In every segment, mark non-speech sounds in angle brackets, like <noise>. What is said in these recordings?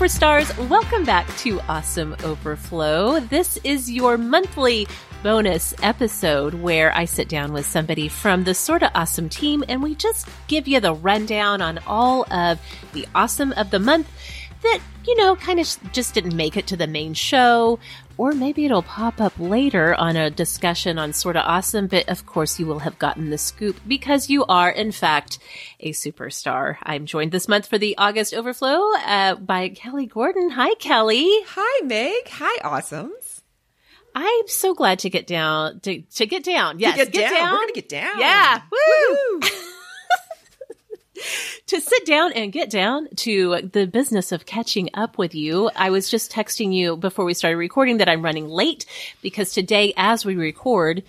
superstars. Welcome back to Awesome Overflow. This is your monthly bonus episode where I sit down with somebody from the Sorta Awesome team and we just give you the rundown on all of the awesome of the month that, you know, kind of just didn't make it to the main show. Or maybe it'll pop up later on a discussion on Sorta Awesome, but of course you will have gotten the scoop because you are, in fact, a superstar. I'm joined this month for the August Overflow uh, by Kelly Gordon. Hi, Kelly. Hi, Meg. Hi, Awesomes. I'm so glad to get down to, to get down. Yes, get, get down. down. We're gonna get down. Yeah. Woo! <laughs> <laughs> to sit down and get down to the business of catching up with you. I was just texting you before we started recording that I'm running late because today, as we record,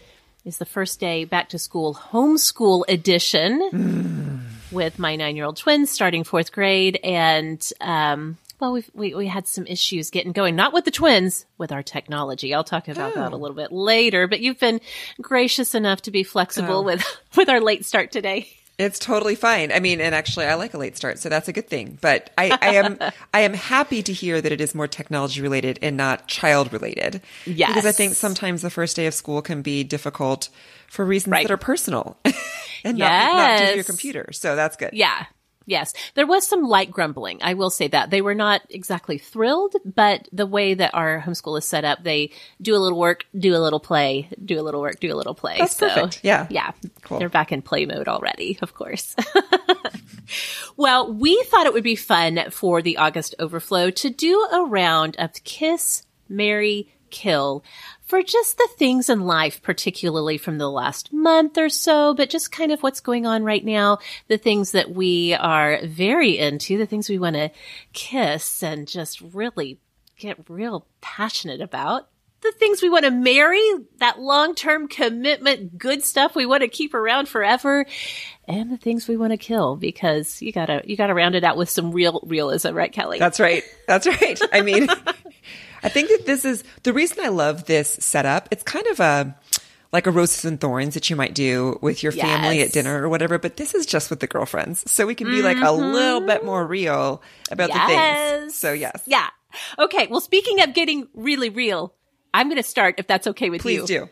is the first day back to school homeschool edition mm. with my nine year old twins starting fourth grade. And, um, well, we we, we had some issues getting going, not with the twins, with our technology. I'll talk about oh. that a oh. little bit later, but you've been gracious enough to be flexible oh. with, <laughs> with our late start today. It's totally fine. I mean, and actually, I like a late start, so that's a good thing. But I, I am, <laughs> I am happy to hear that it is more technology related and not child related. Yes, because I think sometimes the first day of school can be difficult for reasons right. that are personal <laughs> and yes. not, not to your computer. So that's good. Yeah, Yes, there was some light grumbling. I will say that they were not exactly thrilled, but the way that our homeschool is set up, they do a little work, do a little play, do a little work, do a little play. That's so, perfect. Yeah, yeah, cool. They're back in play mode already, of course. <laughs> well, we thought it would be fun for the August overflow to do a round of kiss, marry, kill for just the things in life, particularly from the last month or so, but just kind of what's going on right now, the things that we are very into, the things we want to kiss and just really get real passionate about. The things we want to marry, that long-term commitment, good stuff we want to keep around forever, and the things we want to kill because you gotta, you gotta round it out with some real realism, right, Kelly? That's right. That's right. I mean, <laughs> I think that this is the reason I love this setup. It's kind of a like a roses and thorns that you might do with your family at dinner or whatever, but this is just with the girlfriends. So we can be mm-hmm. like a mm-hmm. little bit more real about yes. the things. So yes. Yeah. Okay. Well, speaking of getting really real, I'm going to start if that's okay with Please you. Please do.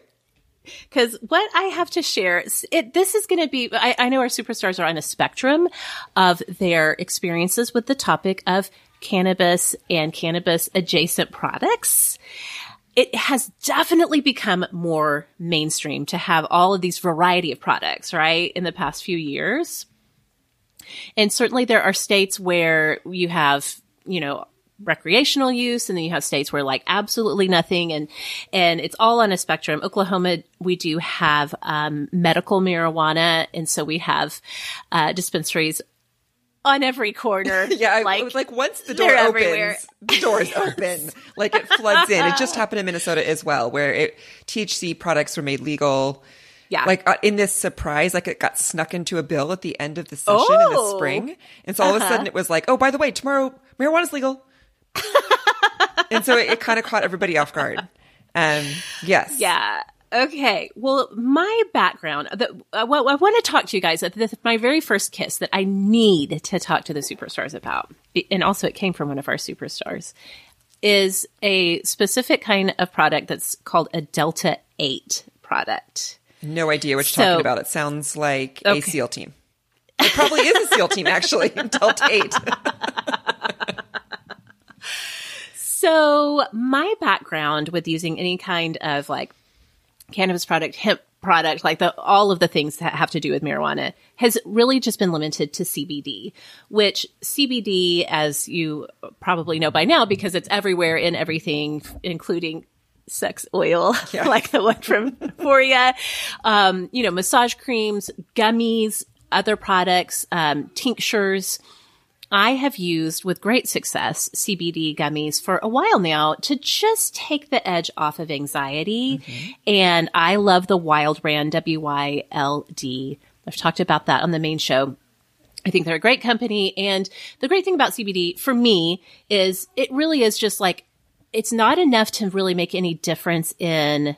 Because what I have to share, it, this is going to be, I, I know our superstars are on a spectrum of their experiences with the topic of cannabis and cannabis adjacent products. It has definitely become more mainstream to have all of these variety of products, right? In the past few years. And certainly there are states where you have, you know, recreational use and then you have states where like absolutely nothing and and it's all on a spectrum oklahoma we do have um, medical marijuana and so we have uh, dispensaries on every corner. <laughs> yeah, I, like, like once the door opens, everywhere. the doors open, <laughs> like it floods in. It just <laughs> happened in Minnesota as well, where it, THC products were made legal. Yeah. Like uh, in this surprise, like it got snuck into a bill at the end of the session oh. in the oh. spring. And so all uh-huh. of a sudden uh-huh. it was like, oh, by the way, tomorrow marijuana's legal. and so it, it kind of caught everybody off guard. Um, yes. Yeah. Okay. Well, my background, the, uh, well, I want to talk to you guys. My very first kiss that I need to talk to the superstars about, and also it came from one of our superstars, is a specific kind of product that's called a Delta 8 product. No idea what you're so, talking about. It sounds like okay. a SEAL team. It probably is a SEAL team, actually. <laughs> Delta 8. so, my background with using any kind of like cannabis product, hemp product, like the, all of the things that have to do with marijuana has really just been limited to CBD, which CBD, as you probably know by now, because it's everywhere in everything, including sex oil, <laughs> yeah. like the one from <laughs> Foria, um, you know, massage creams, gummies, other products, um, tinctures, I have used with great success CBD gummies for a while now to just take the edge off of anxiety. Mm-hmm. And I love the Wyld brand, W-Y-L-D. I've talked about that on the main show. I think they're a great company. And the great thing about CBD for me is it really is just like, it's not enough to really make any difference in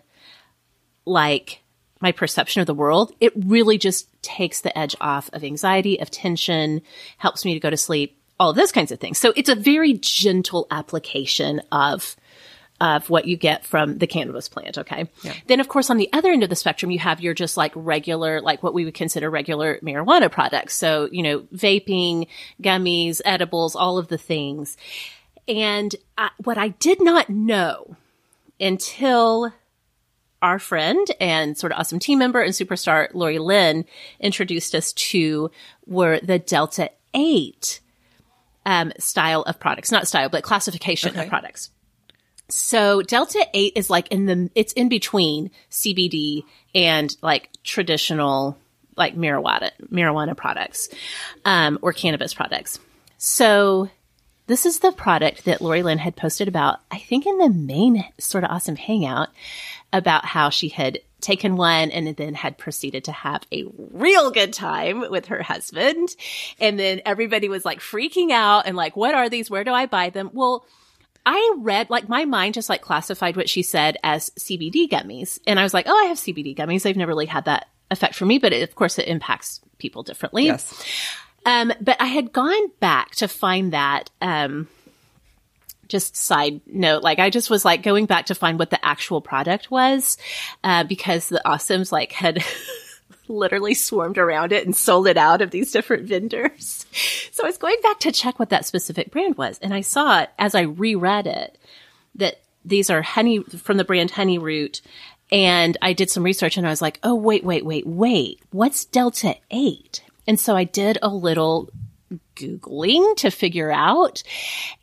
like my perception of the world. It really just takes the edge off of anxiety, of tension, helps me to go to sleep, all of those kinds of things. So it's a very gentle application of of what you get from the cannabis plant. Okay. Yeah. Then, of course, on the other end of the spectrum, you have your just like regular, like what we would consider regular marijuana products. So, you know, vaping, gummies, edibles, all of the things. And I, what I did not know until our friend and Sorta Awesome team member and superstar Lori Lynn introduced us to were the Delta 8 um, style of products, not style, but classification okay. of products. So Delta 8 is like in the, it's in between CBD and like traditional like marijuana, marijuana products, um, or cannabis products. So this is the product that Lori Lynn had posted about, I think in the main Sorta Awesome hangout about how she had taken one and then had proceeded to have a real good time with her husband. And then everybody was like freaking out and like, what are these? Where do I buy them? Well, I read, like, my mind just like classified what she said as CBD gummies. And I was like, oh, I have CBD gummies. They've never really had that effect for me, but it, of course it impacts people differently. Yes. Um, but I had gone back to find that, um, just side note, like I just was like going back to find what the actual product was, uh, because the awesomes like had <laughs> literally swarmed around it and sold it out of these different vendors. <laughs> So I was going back to check what that specific brand was. And I saw as I reread it that these are honey from the brand Honeyroot. And I did some research and I was like, oh, wait, wait, wait, wait. What's Delta 8? And so I did a little Googling to figure out.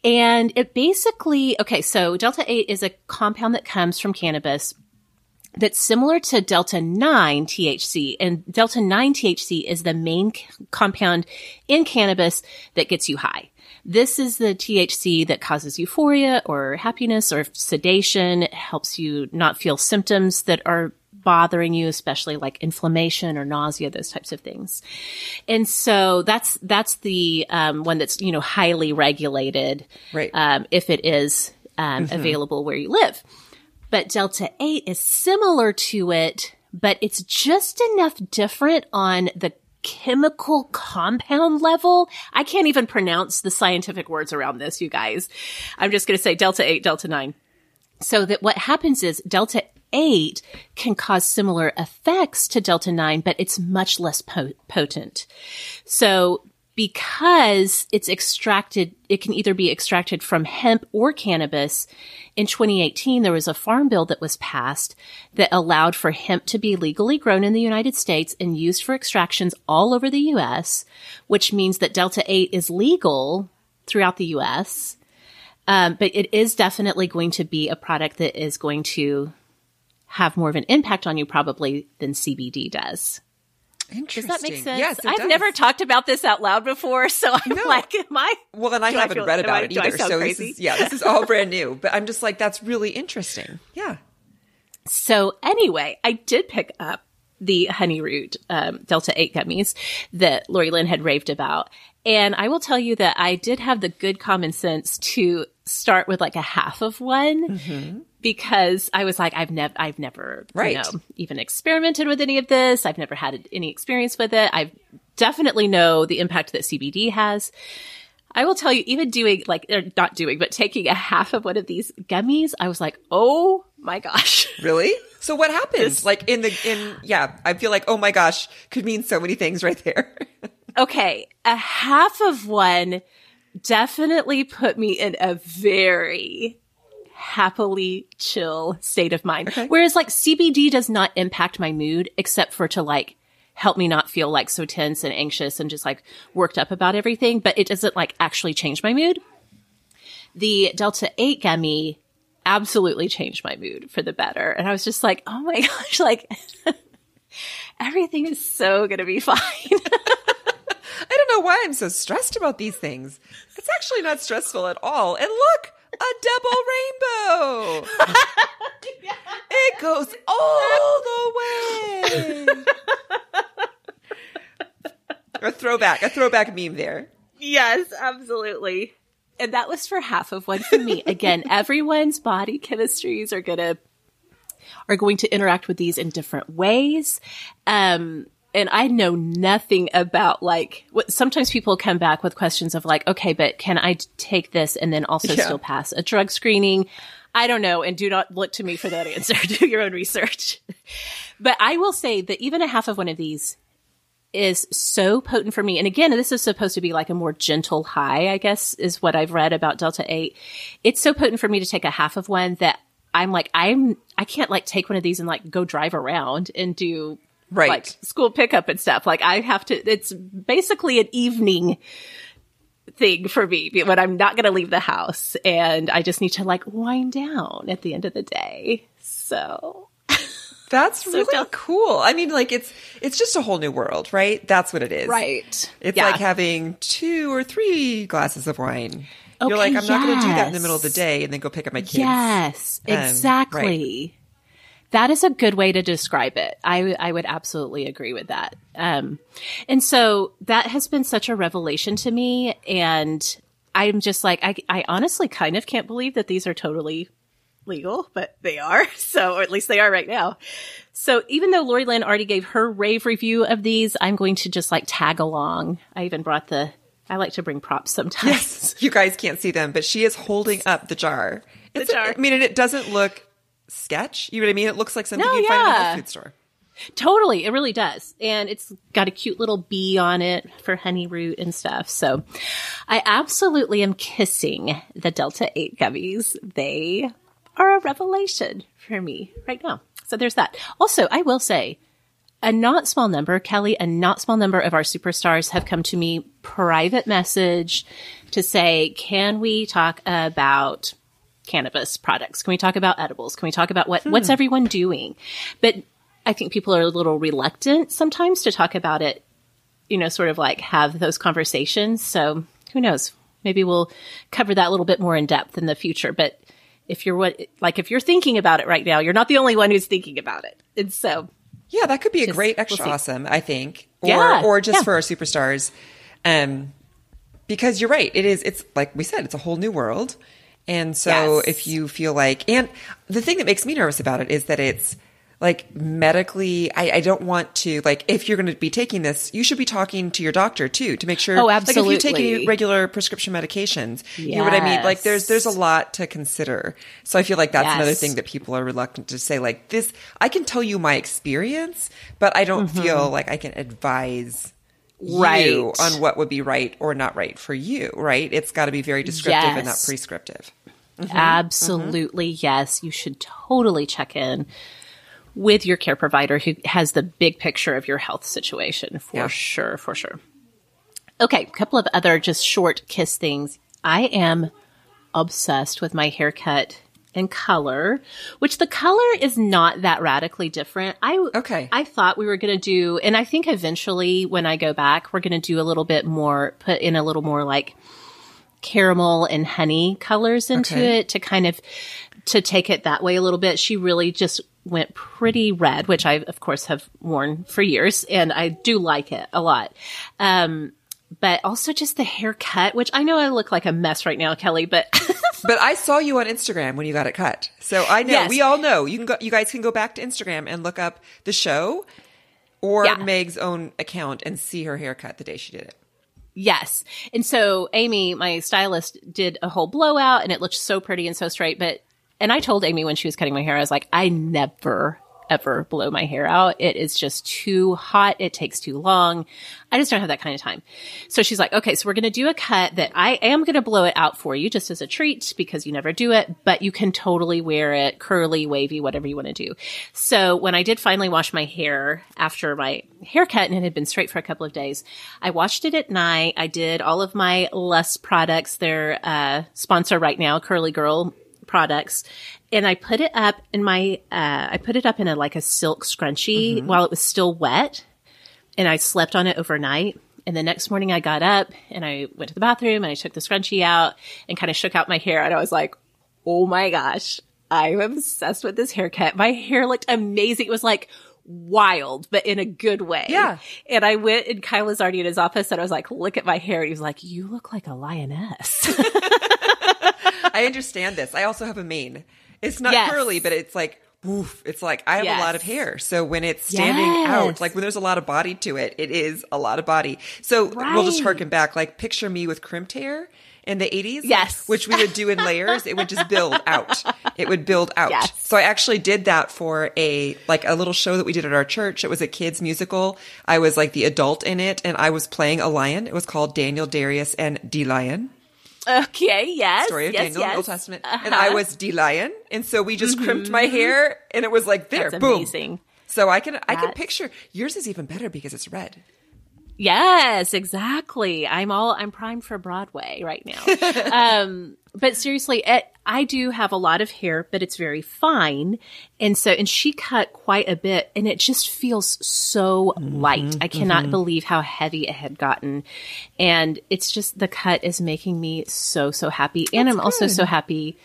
And it basically, okay, so Delta 8 is a compound that comes from cannabis that's similar to Delta 9 THC. And Delta 9 THC is the main c- compound in cannabis that gets you high. This is the THC that causes euphoria or happiness or sedation. It helps you not feel symptoms that are bothering you, especially like inflammation or nausea, those types of things. And so that's, that's the, um, one that's, you know, highly regulated. Right. Um, if it is, um, mm-hmm. available where you live. But Delta 8 is similar to it, but it's just enough different on the chemical compound level. I can't even pronounce the scientific words around this, you guys. I'm just going to say Delta 8, Delta 9. So that what happens is Delta 8 can cause similar effects to Delta 9, but it's much less po- potent. So because it's extracted, it can either be extracted from hemp or cannabis. In 2018, there was a farm bill that was passed that allowed for hemp to be legally grown in the United States and used for extractions all over the U.S., which means that Delta 8 is legal throughout the U.S. Um, but it is definitely going to be a product that is going to have more of an impact on you probably than CBD does. Interesting. Does that make sense? Yes, I've does. never talked about this out loud before, so I'm no. like, am I? Well, and I haven't I feel, read about I, it either. So crazy? this is yeah, this is all brand new. But I'm just like, that's really interesting. Yeah. So anyway, I did pick up the Honeyroot um, delta 8 gummies that lori lynn had raved about and i will tell you that i did have the good common sense to start with like a half of one mm-hmm because I was like, I've never, I've never, right. you know, even experimented with any of this. I've never had any experience with it. I definitely know the impact that CBD has. I will tell you, even doing like, or not doing, but taking a half of one of these gummies, I was like, oh my gosh. <laughs> Really? So what happens? like in the, in, yeah, I feel like, oh my gosh, could mean so many things right there. <laughs> okay. A half of one definitely put me in a very happily chill state of mind. Okay. Whereas like CBD does not impact my mood except for to like help me not feel like so tense and anxious and just like worked up about everything, but it doesn't like actually change my mood. The Delta 8 gummy absolutely changed my mood for the better. And I was just like, oh my <laughs> gosh, like <laughs> everything is so going to be <laughs> fine. I don't know why I'm so stressed about these things. It's actually not stressful at all. And look, a double rainbow. yeah. <laughs> It goes all the way. a throwback, a throwback meme there. Yes, absolutely. And that was for half of one for me. Again, <laughs> everyone's body chemistries are gonna are going to interact with these in different ways. Um, and I know nothing about like what sometimes people come back with questions of like, okay, but can I take this and then also yeah. still pass a drug screening? I don't know. And do not look to me for that answer. <laughs> do your own research. but I will say that even a half of one of these is so potent for me. And again, this is supposed to be like a more gentle high, I guess, is what I've read about Delta 8. It's so potent for me to take a half of one that I'm like, I'm, I can't like take one of these and like go drive around and do right. like school pickup and stuff. Like I have to, it's basically an evening thing for me when I'm not going to leave the house and I just need to like wind down at the end of the day. So <laughs> that's so really cool. I mean, like it's it's just a whole new world, right? That's what it is. Right. It's yeah. like having two or three glasses of wine. Okay, You're like, I'm yes. not going to do that in the middle of the day and then go pick up my kids. Yes, um, exactly. Right. That is a good way to describe it. I, I would absolutely agree with that. Um, and so that has been such a revelation to me. And I'm just like, I, I honestly kind of can't believe that these are totally legal, but they are. <laughs> So, or at least they are right now. So even though Lori Lynn already gave her rave review of these, I'm going to just like tag along. I even brought the, I like to bring props sometimes. Yes, you guys can't see them, but she is holding up the jar. The jar. A, I mean, and it doesn't look sketch. You know what I mean? It looks like something no, you yeah. find in a health food store. Totally, it really does. And it's got a cute little bee on it for Honeyroot and stuff. So I absolutely am kissing the Delta 8 gummies. They are a revelation for me right now. So there's that. Also, I will say, a not small number, Kelly, a not small number of our superstars have come to me private message to say, can we talk about cannabis products? Can we talk about edibles? Can we talk about what, hmm. what's everyone doing? But I think people are a little reluctant sometimes to talk about it, you know, sort of like have those conversations. So who knows? Maybe we'll cover that a little bit more in depth in the future. But if you're what, like, if you're thinking about it right now, you're not the only one who's thinking about it. And so. Yeah, that could be just, a great extra we'll awesome, I think. Or, yeah, or just yeah. for our superstars. Um, because you're right. It is, it's like we said, it's a whole new world. And so yes. if you feel like, and the thing that makes me nervous about it is that it's like medically, I, I don't want to, like, if you're going to be taking this, you should be talking to your doctor too to make sure. Oh, absolutely. Like if you take any regular prescription medications, yes. you know what I mean? Like there's, there's a lot to consider. So I feel like that's yes. another thing that people are reluctant to say, like this, I can tell you my experience, but I don't mm-hmm. feel like I can advise right. you on what would be right or not right for you, right? It's got to be very descriptive yes. and not prescriptive. Mm-hmm. Absolutely, mm-hmm. yes. You should totally check in with your care provider who has the big picture of your health situation for yeah. sure, for sure. Okay, a couple of other just short kiss things. I am obsessed with my haircut and color, which the color is not that radically different. I okay. I thought we were going to do, and I think eventually when I go back, we're going to do a little bit more, put in a little more like caramel and honey colors into okay. it to kind of to take it that way a little bit. She really just went pretty red, which I of course have worn for years, and I do like it a lot. Um, but also just the haircut, which I know I look like a mess right now, Kelly, but <laughs> but I saw you on Instagram when you got it cut. So I know yes. we all know. You can go you guys can go back to Instagram and look up the show or yeah. Meg's own account and see her haircut the day she did it. Yes. And so Amy, my stylist, did a whole blowout and it looked so pretty and so straight. But, and I told Amy when she was cutting my hair, I was like, I never ever blow my hair out. It is just too hot. It takes too long. I just don't have that kind of time. So she's like, okay, so we're going to do a cut that I am going to blow it out for you just as a treat because you never do it, but you can totally wear it curly, wavy, whatever you want to do. So when I did finally wash my hair after my haircut and it had been straight for a couple of days, I washed it at night. I did all of my LUS products. Their uh, sponsor right now, Curly Girl products and I put it up in my, uh, I put it up in a like a silk scrunchie mm-hmm. while it was still wet and I slept on it overnight. And the next morning I got up and I went to the bathroom and I took the scrunchie out and kind of shook out my hair and I was like, Oh my gosh, I'm obsessed with this haircut. My hair looked amazing. It was like wild, but in a good way. Yeah. And I went and Kyle was already in his office and I was like, look at my hair. And he was like, you look like a lioness. <laughs> I understand this. I also have a mane. It's not yes. curly, but it's like oof, it's like I have Yes. a lot of hair. So when it's standing Yes. out, like when there's a lot of body to it, it is a lot of body. So we'll just Right. harken back, like picture me with crimped hair in the 80s. Yes. Which we would do in layers. It would just build out. It would build out. Yes. So I actually did that for a, like a little show that we did at our church. It was a kids musical. I was like the adult in it and I was playing a lion. It was called Daniel, Darius, and D Lion Okay, yes. story of yes, Daniel in the Old Testament. Uh-huh. And I was D Lion. And so we just crimped my hair and it was like there, That's boom. amazing. So I can I can picture yours is even better because it's red. Yes, exactly. I'm all I'm primed for Broadway right now. <laughs> um, but seriously, it, I do have a lot of hair, but it's very fine, and so and she cut quite a bit, and it just feels so light. I cannot believe how heavy it had gotten, and it's just the cut is making me so so happy, and I'm also so happy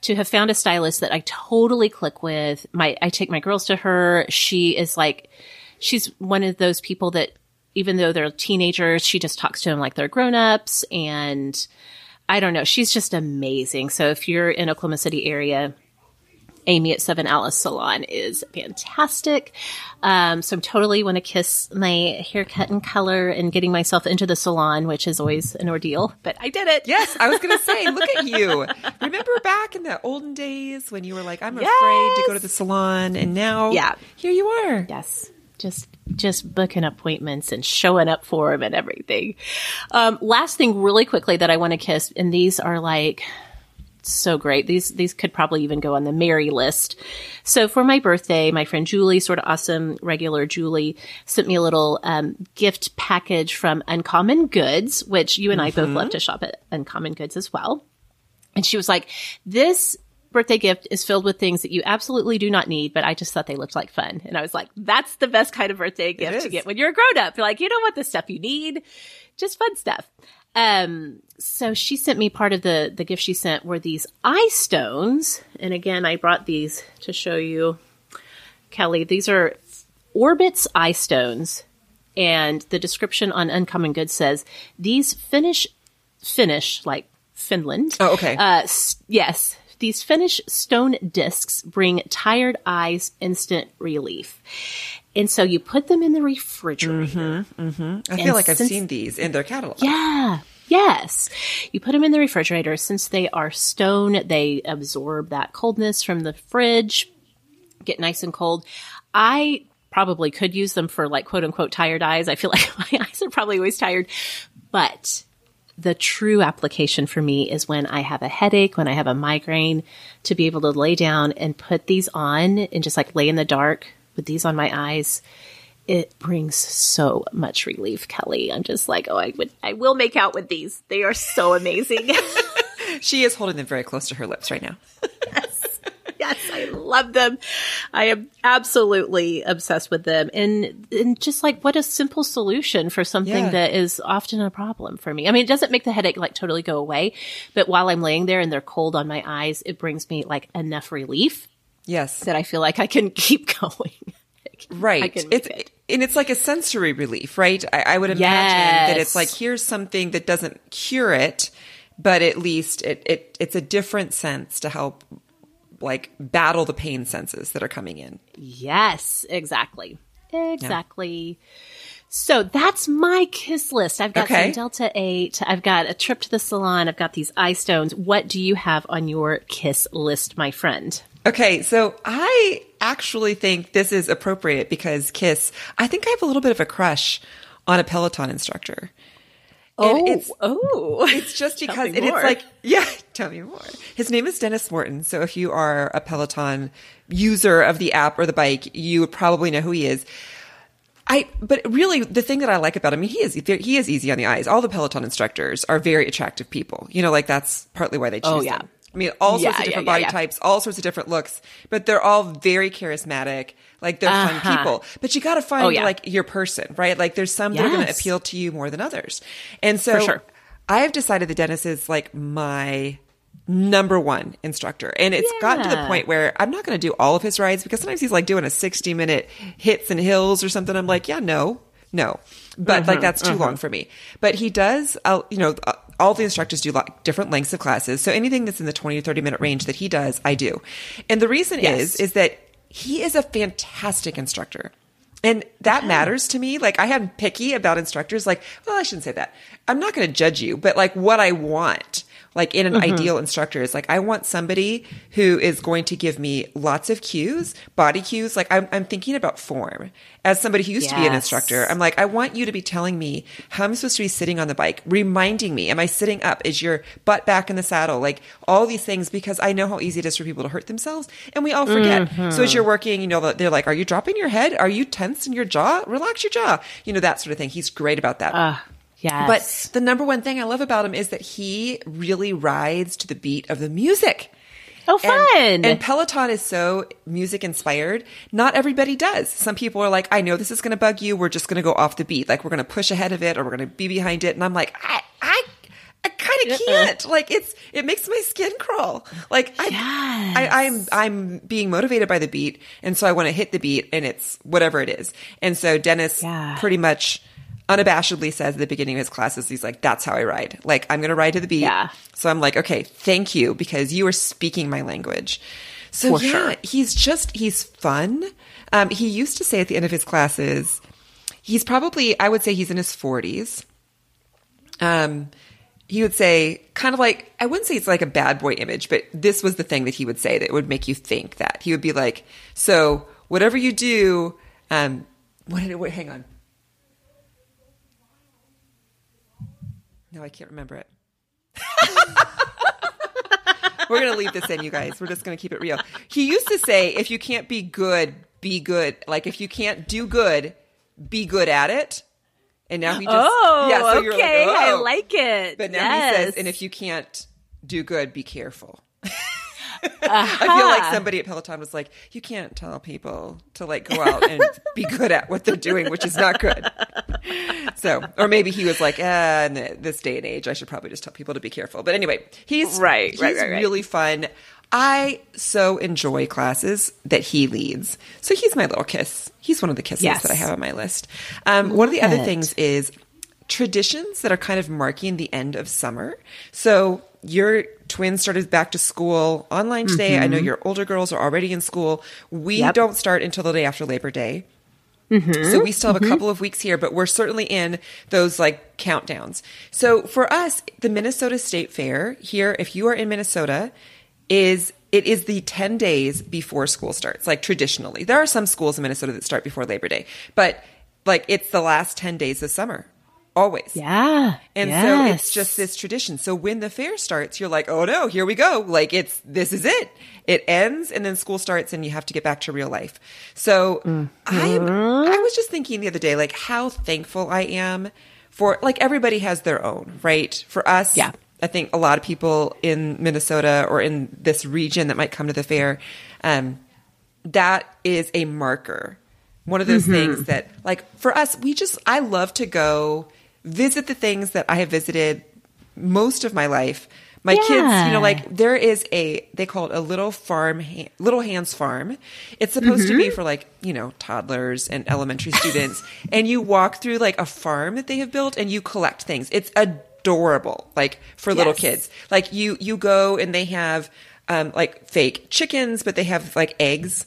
to have found a stylist that I totally click with. My I take my girls to her. She is like she's one of those people that even though they're teenagers, she just talks to them like they're grown-ups and I don't know, she's just amazing. So if you're in Oklahoma City area, Amy at Seven Alice Salon is fantastic. Um, so I'm totally want to kiss my haircut and color and getting myself into the salon, which is always an ordeal, but I did it. Yes, I was going to say, look at you. <laughs> Remember back in the olden days when you were like, I'm afraid to go to the salon, and now, Yeah. here you are. Yes. Just just booking appointments and showing up for them and everything. Um, last thing really quickly that I want to kiss, and these are like so great. These these could probably even go on the marry list. So for my birthday, my friend Julie, Sorta Awesome regular Julie, sent me a little um, gift package from Uncommon Goods, which you and I both love to shop at Uncommon Goods as well. And she was like, "This birthday gift is filled with things that you absolutely do not need, but I just thought they looked like fun." And I was like, "That's the best kind of birthday gift to get when you're a grown up. You're like, you don't want the stuff you need, just fun stuff." Um, so she sent me part of the the gift she sent were these eye stones, and again, I brought these to show you, Kelly. These are Orbits eye stones, and the description on Uncommon Goods says these Finnish Finnish like Finland. Oh, okay. Uh, s- yes, these Finnish stone discs bring tired eyes instant relief, and so you put them in the refrigerator. Mm-hmm, mm-hmm. I feel like I've since- seen these in their catalog. Yeah. Yes. You put them in the refrigerator. Since they are stone, they absorb that coldness from the fridge, get nice and cold. I probably could use them for like quote unquote tired eyes. I feel like <laughs> my eyes are probably always tired. But the true application for me is when I have a headache, when I have a migraine, to be able to lay down and put these on and just like lay in the dark with these on my eyes it brings so much relief, Kelly. I'm just like, oh, I would, I will make out with these. They are so amazing. <laughs> She is holding them very close to her lips right now. <laughs> yes, <laughs> I love them. I am absolutely obsessed with them, and and just like what a simple solution for something Yeah. that is often a problem for me. I mean, it doesn't make the headache like totally go away, but while I'm laying there and they're cold on my eyes, it brings me like enough relief Yes. that I feel like I can <laughs> keep going. Right. Can it's it. and it's like a sensory relief, right? I, I would imagine that it's like here's something that doesn't cure it, but at least it, it it's a different sense to help like battle the pain senses that are coming in. Yes, exactly. Exactly. So that's my kiss list. I've got Okay. some Delta 8. I've got a trip to the salon. I've got these eye stones. What do you have on your kiss list, my friend? Okay, so I actually think this is appropriate because Kiss, I think I have a little bit of a crush on a Peloton instructor. And it's oh. <laughs> It's just <laughs> because and it's like yeah, <laughs> tell me more. His name is Dennis Morton. So if you are a Peloton user of the app or the bike, you would probably know who he is. I but really the thing that I like about him, I mean, he is he is easy on the eyes. All the Peloton instructors are very attractive people. You know, like that's partly why they choose Oh, yeah. them. I mean, all sorts Yeah, of different yeah, body yeah. types, all sorts of different looks, but they're all very charismatic. Like they're fun Uh-huh. people. But you got to find Oh, yeah. like your person, right? Like there's some that are going to appeal to you more than others. And so sure. I have decided that Dennis is like my number one instructor. And it's gotten to the point where I'm not going to do all of his rides because sometimes he's like doing a 60 minute hits and hills or something. I'm like, yeah, no, no. But Mm-hmm, like that's too long for me. But he does, uh, you know, uh, all the instructors do like different lengths of classes. So anything that's in the 20 or 30 minute range that he does, I do. And the reason Yes. is, is that he is a fantastic instructor. And that matters to me. Like I am picky about instructors. Like, well, I shouldn't say that. I'm not going to judge you, but like what I want like in an mm-hmm. ideal instructor is like I want somebody who is going to give me lots of cues, body cues. Like I'm, I'm thinking about form as somebody who used yes. to be an instructor. I'm like, I want you to be telling me how I'm supposed to be sitting on the bike, reminding me, am I sitting up? Is your butt back in the saddle? Like all these things because I know how easy it is for people to hurt themselves and we all forget. Mm-hmm. So as you're working, you know, they're like, are you dropping your head? Are you tense in your jaw? Relax your jaw. You know, that sort of thing. He's great about that. Uh. Yes. But the number one thing I love about him is that he really rides to the beat of the music. Oh, fun. And, and, Peloton is so music inspired. Not everybody does. Some people are like, I know this is going to bug you. We're just going to go off the beat. Like we're going to push ahead of it or we're going to be behind it. And I'm like, I, I, I kind of uh-uh. can't. Like it's, it makes my skin crawl. Like I, yes. I, I'm, I'm being motivated by the beat. And so I want to hit the beat and it's whatever it is. And so Dennis yeah. pretty much, unabashedly says at the beginning of his classes, he's like, that's how I ride. Like, I'm going to ride to the beat. Yeah. So I'm like, okay, thank you because you are speaking my language. So For yeah, sure. he's just, he's fun. Um, he used to say at the end of his classes, he's probably, I would say he's in his 40s. Um, he would say, kind of like, I wouldn't say it's like a bad boy image, but this was the thing that he would say that would make you think that. He would be like, so whatever you do, um, what did it, wait, hang on. No, I can't remember it. <laughs> We're going to leave this in, you guys. We're just going to keep it real. He used to say, if you can't be good, be good. Like, if you can't do good, be good at it. And now he just, oh, yeah, so okay. Like, oh. I like it. But now yes. he says, and if you can't do good, be careful. <laughs> <laughs> I feel like somebody at Peloton was like, you can't tell people to like go out and be good at what they're doing, which is not good. So, or maybe he was like, ah, in this day and age, I should probably just tell people to be careful. But anyway, he's right, he's right, right, right. really fun. I so enjoy classes that he leads. So he's my little kiss. He's one of the kisses yes. that I have on my list. Um, one of the other things is traditions that are kind of marking the end of summer. So your twins started back to school online today. Mm-hmm. I know mm-hmm. your older girls are already in school. We yep. don't start until the day after Labor Day. Mm-hmm. So we still have mm-hmm. a couple of weeks here, but we're certainly in those like countdowns. So for us, the Minnesota State Fair here, if you are in Minnesota, is it is the 10 days before school starts, like traditionally. There are some schools in Minnesota that start before Labor Day, but like it's the last 10 days of summer always. Yeah. And yes. so it's just this tradition. So when the fair starts, you're like, oh no, here we go. Like it's, this is it. It ends and then school starts and you have to get back to real life. So mm-hmm. I'm, I was just thinking the other day, like how thankful I am for, like everybody has their own, right? For us, yeah. I think a lot of people in Minnesota or in this region that might come to the fair, um, that is a marker one of those mm-hmm. things that like for us we just i love to go visit the things that I have visited most of my life. My yeah. kids, you know, like there is a they call it a little farm, little hands farm. It's supposed mm-hmm. to be mm-hmm. for like you know toddlers and elementary students, <laughs> and you walk through like a farm that they have built, and you collect things. It's adorable, like for yes. little kids. Like you you go and they have um, like fake chickens, but they have like eggs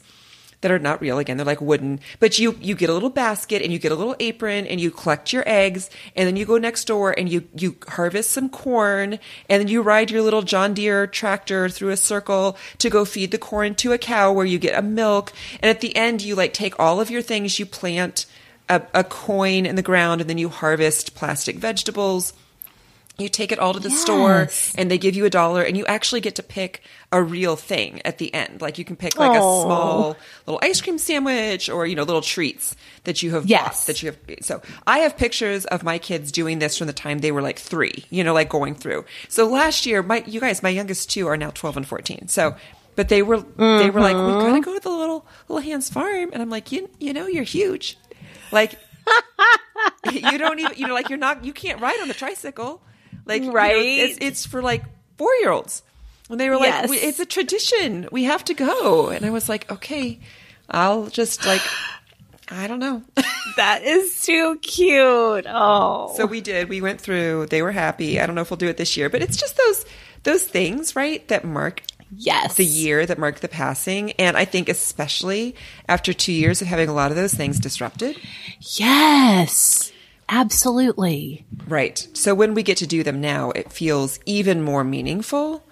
that are not real. Again, they're like wooden, but you, you get a little basket and you get a little apron and you collect your eggs. And then you go next door and you, you harvest some corn. And then you ride your little John Deere tractor through a circle to go feed the corn to a cow where you get a milk. And at the end, you like take all of your things, you plant a, a coin in the ground and then you harvest plastic vegetables you take it all to the yes. store and they give you a dollar and you actually get to pick a real thing at the end. Like you can pick like Aww. a small little ice cream sandwich or, you know, little treats that you have yes. bought that you have. So I have pictures of my kids doing this from the time they were like three, you know, like going through. So last year, my, you guys, my youngest two are now 12 and 14. So, but they were, mm-hmm. they were like, we gotta mm-hmm. go to the little, little hands farm. And I'm like, you, you know, you're huge. Like, <laughs> you don't even, you know, like you're not, you can't ride on the tricycle. Like, right? You know, it's, it's for like four year olds. And they were like, yes. it's a tradition. We have to go. And I was like, okay, I'll just like, I don't know. <laughs> that is too cute. Oh. So we did. We went through. They were happy. I don't know if we'll do it this year, but it's just those those things, right? That mark yes. the year that marked the passing. And I think especially after two years of having a lot of those things disrupted. Yes. Absolutely. Right. So when we get to do them now, it feels even more meaningful,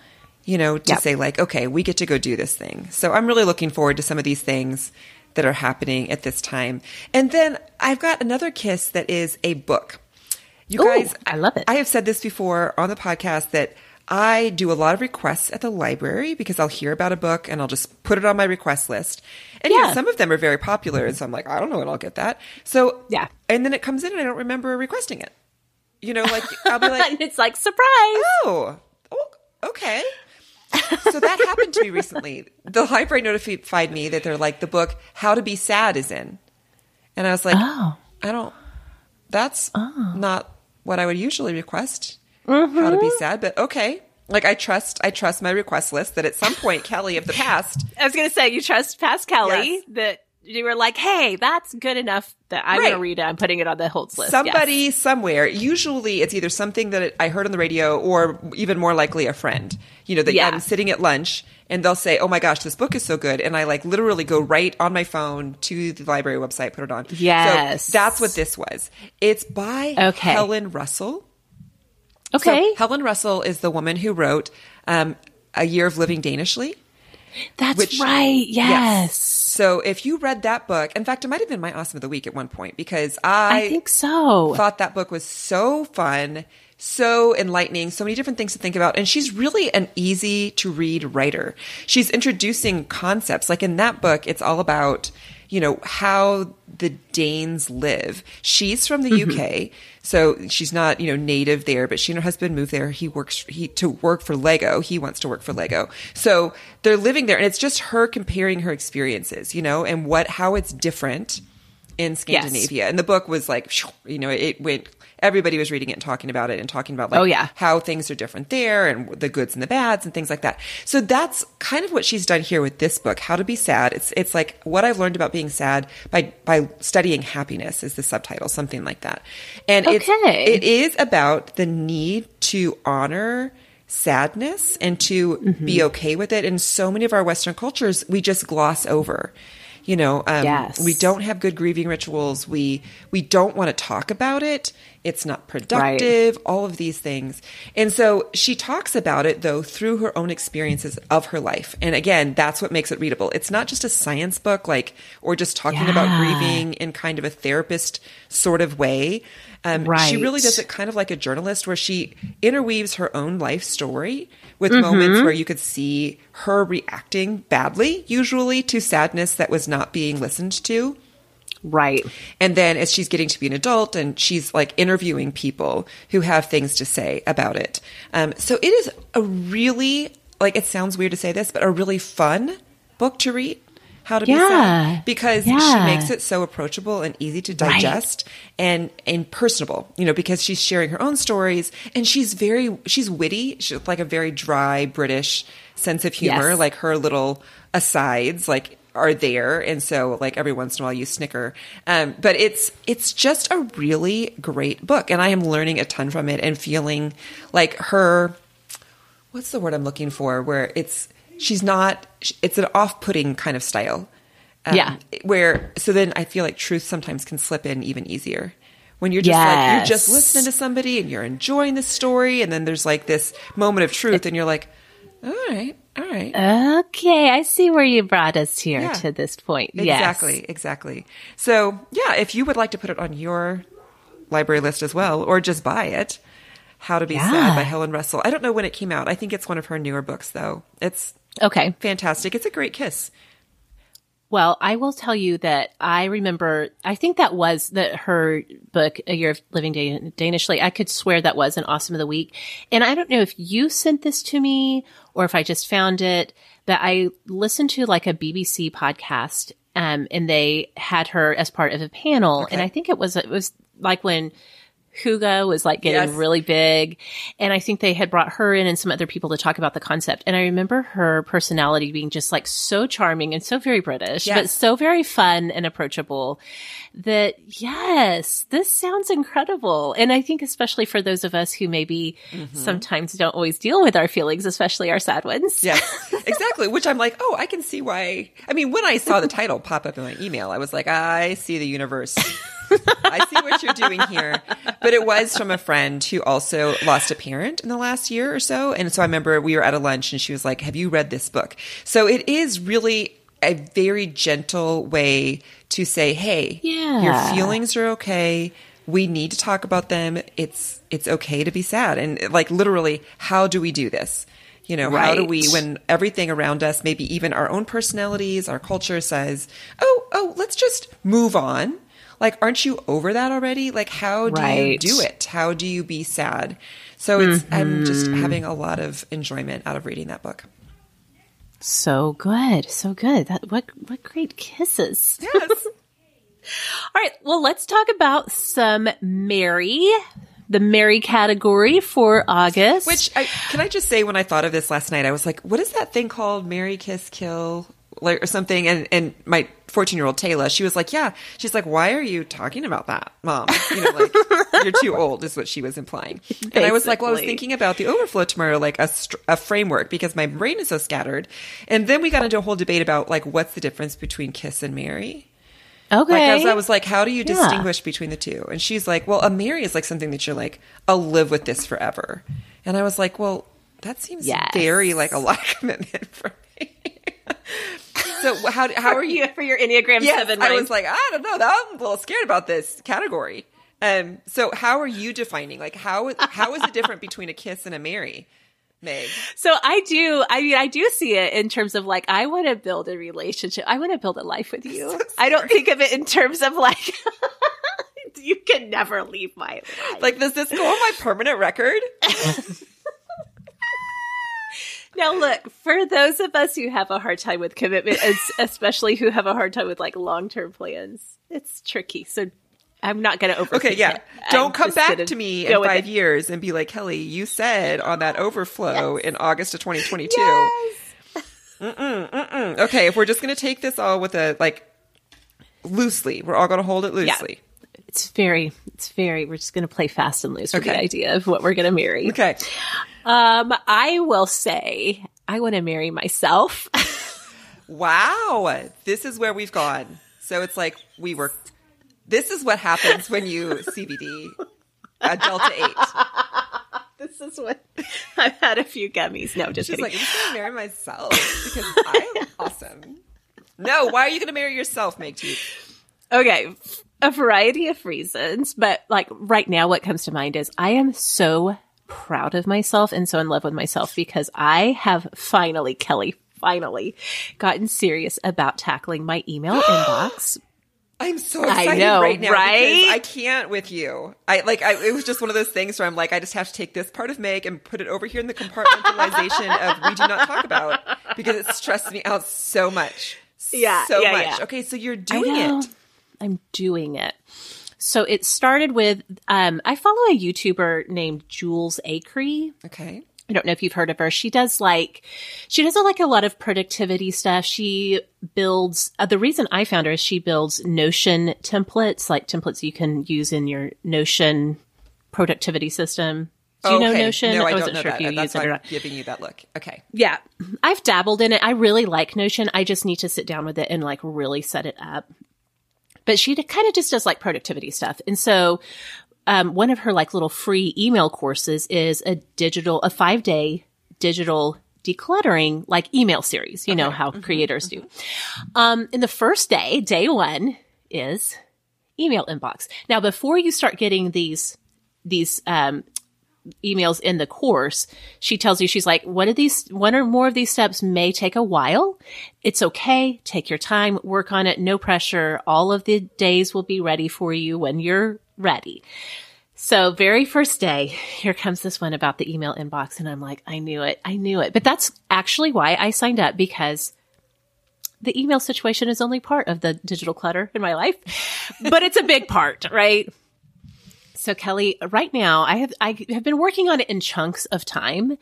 you know, to Yep. say like, okay, we get to go do this thing. So I'm really looking forward to some of these things that are happening at this time. And then I've got another kiss that is a book. You Ooh, guys, I love it. I have said this before on the podcast that I do a lot of requests at the library because I'll hear about a book and I'll just put it on my request list. And yeah, some of them are very popular. And so I'm like, I don't know when I'll get that. So, Yeah. And then it comes in and I don't remember requesting it. You know, like, I'll be <laughs> like, and it's like surprise. oh, oh okay. so that happened to me recently. The library notified me that they're like, the book How to Be Sad is in. And I was like, Oh. I don't, that's oh. not what I would usually request. How to be Mm-hmm. sad, but okay. Like I trust, I trust my request list that at some point Kelly of the past, <laughs> I was going to say, you trust past Kelly Yes. that you were like, hey, that's good enough that I'm Right. going to read it. I'm putting it on the holds list. somebody Yes. somewhere, usually it's either something that I heard on the radio or even more likely a friend, you know, that Yeah. I'm sitting at lunch and they'll say, oh my gosh, this book is so good. And I like literally go right on my phone to the library website, put it on. Yes. So that's what this was. It's by Okay. Helen Russell. Okay. So Helen Russell is the woman who wrote um, A Year of Living Danishly. that's which- right. Yes. So if you read that book, in fact, it might have been my awesome of the week at one point because I, I think so. thought that book was so fun, so enlightening, so many different things to think about. And she's really an easy to read writer. She's introducing concepts. Like in that book, it's all about, you know, how the Danes live. She's from the mm-hmm. UK, so she's not, you know, native there, but she and her husband moved there. He works he to work for Lego. He wants to work for Lego. So they're living there and it's just her comparing her experiences, you know, and what how it's different in Scandinavia. And the book was like, you know, it went, everybody was reading it and talking about it and talking about like Oh, yeah. how things are different there and the goods and the bads and things like that. So that's kind of what she's done here with this book, How to Be Sad. It's, it's like what I've learned about being sad by, by studying happiness is the subtitle, something like that. And it's, Okay. it is about the need to honor sadness and to Mm-hmm. be okay with it. In so many of our Western cultures, we just gloss over. You know, um, Yes. we don't have good grieving rituals. We we don't want to talk about it. It's not productive. All of these things, and so she talks about it though through her own experiences of her life. And again, that's what makes it readable. It's not just a science book, like or just talking about grieving in kind of a therapist sort of way. Um, She really does it kind of like a journalist, where she interweaves her own life story with Mm-hmm. moments where you could see her reacting badly, usually to sadness that was not being listened to. Right. And then as she's getting to be an adult and she's like interviewing people who have things to say about it. Um, so it is a really, like, it sounds weird to say this, but a really fun book to read. How to be Yeah. sad because she makes it so approachable and easy to digest and and personable. You know, because she's sharing her own stories and she's very she's witty. She's like a very dry British sense of humor. Yes. Like her little asides, like are there and so like every once in a while you snicker um, but it's it's just a really great book and i am learning a ton from it and feeling like her what's the word i'm looking for where it's she's not it's an off-putting kind of style Um, Yeah. where so then i feel like truth sometimes can slip in even easier when you're just like you're just listening to somebody and you're enjoying the story and then there's like this moment of truth and you're like all right all right Okay. I see where you brought us here Yeah. to this point. Yes. Exactly, exactly. So, yeah, if you would like to put it on your library list as well, or just buy it, How to Be Yeah. Sad by Helen Russell. I don't know when it came out. I think it's one of her newer books, though. It's Okay. fantastic. It's a great kiss. Well, I will tell you that I remember, I think that was that her book, A Year of Living Dan- Danishly. I could swear that was an awesome of the week. And I don't know if you sent this to me or if I just found it, but I listened to like a BBC podcast, um, and they had her as part of a panel. And I think it was, it was like when, Hygge was like getting Yes. really big. And I think they had brought her in and some other people to talk about the concept. And I remember her personality being just like so charming and so very British, but so very fun and approachable that yes, this sounds incredible. And I think especially for those of us who maybe mm-hmm. sometimes don't always deal with our feelings, especially our sad ones. Yes, <laughs> exactly. Which I'm like, oh, I can see why. I mean, when I saw the title pop up in my email, I was like, I see the universe. <laughs> I see what you're doing here. But it was from a friend who also lost a parent in the last year or so. And so I remember we were at a lunch and she was like, Have you read this book? So it is really a very gentle way to say, Hey, Yeah. your feelings are okay. We need to talk about them. It's it's okay to be sad. And like literally, how do we do this? You know, how do we when everything around us, maybe even our own personalities, our culture says, "Oh, oh, let's just move on." Like, aren't you over that already? Like, how do you do it? How do you be sad? So it's I'm just Mm-hmm. having a lot of enjoyment out of reading that book. So good. So good. That what what great kisses. <laughs> Yes. All right. Well, let's talk about some marry, the marry category for August. Which I, can I just say, when I thought of this last night, I was like, "What is that thing called? Marry Kiss Kill." Like, or something, and and my fourteen year old Taylor, she was like, "Yeah." She's like, "Why are you talking about that, mom? You know, like <laughs> you're too old," is what she was implying. And I was like, "Well, I was thinking about the overflow tomorrow, like a a framework, because my brain is so scattered." And then we got into a whole debate about like what's the difference between kiss and marry. okay. Like as I was like, how do you Yeah. distinguish between the two? And she's like, well, a marry is like something that you're like, I'll live with this forever. And I was like, well, that seems Yes. very like a lot of commitment <laughs> for me. So how how are you? for your Enneagram Yes, Seven? I was like, I don't know. I'm a little scared about this category. Um, so how are you defining? Like how how is it different between a kiss and a marry, Meg? So I do. I mean, I do see it in terms of like, I want to build a relationship. I want to build a life with <laughs> you. I don't think of it in terms of like, <laughs> you can never leave my life. Like, does this go on my permanent record? <laughs> Now, look, for those of us who have a hard time with commitment, <laughs> especially who have a hard time with like long term plans, it's tricky. So I'm not going to over. Okay, yeah. Don't come back to me in five it. years and be like, Kelly, you said on that overflow in August of 2022. Yes. Mm, Okay, if we're just going to take this all with a, like, loosely, we're all going to hold it loosely. It's very, it's very, we're just going to play fast and loose with the idea of what we're going to marry. Okay. Um, I will say I want to marry myself. <laughs> Wow. This is where we've gone. So it's like we were, this is what happens when you CBD a Delta 8. <laughs> this is what I've had a few gummies. No, just She's kidding. like, I'm just going to marry myself because <laughs> I'm awesome. No, why are you going to marry yourself, Meg T? Okay, a variety of reasons, but like right now, what comes to mind is I am so proud of myself and so in love with myself because I have finally, Kelly, finally gotten serious about tackling my email <gasps> inbox. I'm so I excited know, right now right? because I can't with you. I like I, it was just one of those things where I'm like I just have to take this part of Meg and put it over here in the compartmentalization of we do not talk about because it stresses me out so much. Yeah, so yeah, much. yeah. Okay, so you're doing it. I'm doing it. So it started with um, I follow a YouTuber named Jules Acree. Okay. I don't know if you've heard of her. She does like, she does like a lot of productivity stuff. She builds, uh, the reason I found her is she builds Notion templates, like templates you can use in your Notion productivity system. Do you know Notion? No, I, wasn't don't know sure that. if you That's use it or I'm not. giving you that look. Okay. Yeah. I've dabbled in it. I really like Notion. I just need to sit down with it and like really set it up. But she kind of just does like productivity stuff. And so, um, one of her like little free email courses is a digital, a five day digital decluttering like email series. You know how creators do. Um, in the first day, day one is email inbox. Now, before you start getting these, these, um, emails in the course, she tells you, she's like, one of these, one or more of these steps may take a while. It's okay. Take your time, work on it. No pressure. All of the days will be ready for you when you're ready. So very first day, here comes this one about the email inbox. And I'm like, I knew it. I knew it. But that's actually why I signed up because the email situation is only part of the digital clutter in my life, but it's a big part, right? So Kelly, right now I have, I have been working on it in chunks of time,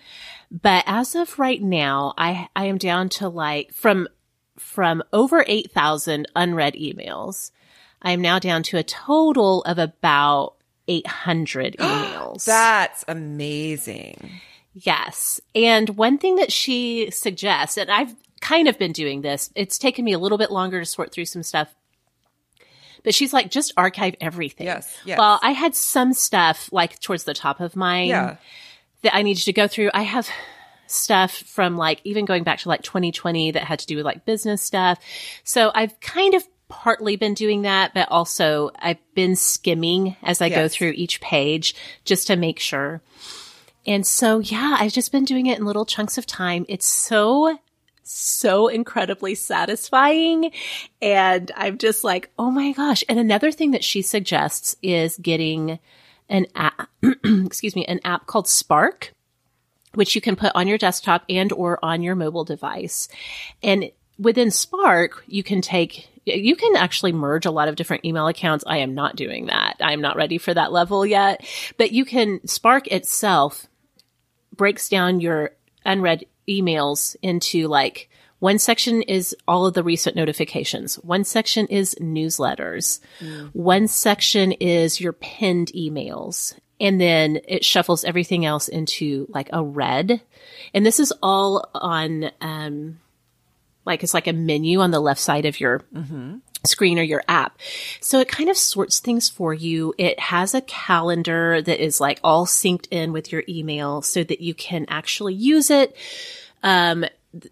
but as of right now, I, I am down to like from, from over 8,000 unread emails. I am now down to a total of about 800 <gasps> emails. That's amazing. Yes. And one thing that she suggests, and I've kind of been doing this, it's taken me a little bit longer to sort through some stuff. But she's like, just archive everything. Yes. yes. Well, I had some stuff like towards the top of mine yeah. that I needed to go through. I have stuff from like even going back to like 2020 that had to do with like business stuff. So I've kind of partly been doing that, but also I've been skimming as I yes. go through each page just to make sure. And so, yeah, I've just been doing it in little chunks of time. It's so, so incredibly satisfying. And I'm just like, oh my gosh. And another thing that she suggests is getting an app, <clears throat> excuse me, an app called Spark, which you can put on your desktop and or on your mobile device. And within Spark, you can take you can actually merge a lot of different email accounts. I am not doing that. I'm not ready for that level yet, but you can Spark itself breaks down your unread emails into like one section is all of the recent notifications. One section is newsletters. Mm. One section is your pinned emails. And then it shuffles everything else into like a red. And this is all on, um, like it's like a menu on the left side of your mm-hmm screen or your app. So it kind of sorts things for you. It has a calendar that is like all synced in with your email so that you can actually use it, um,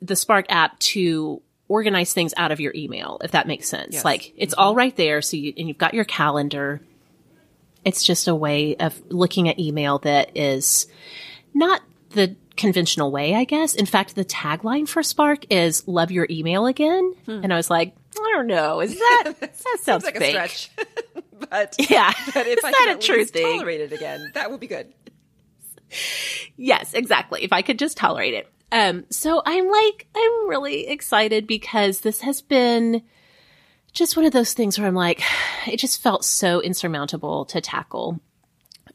the Spark app to organize things out of your email, if that makes sense. Yes. Like it's mm-hmm. all right there. So you, and you've got your calendar. It's just a way of looking at email that is not the conventional way, I guess. In fact, the tagline for Spark is love your email again. Hmm. And I was like, I don't know. Is that, <laughs> that sounds like fake. a stretch. <laughs> but <laughs> yeah, but if is I that can a true thing? tolerate it again, that would be good. Yes, exactly. If I could just tolerate it. Um, so I'm like, I'm really excited because this has been just one of those things where I'm like, <sighs> it just felt so insurmountable to tackle.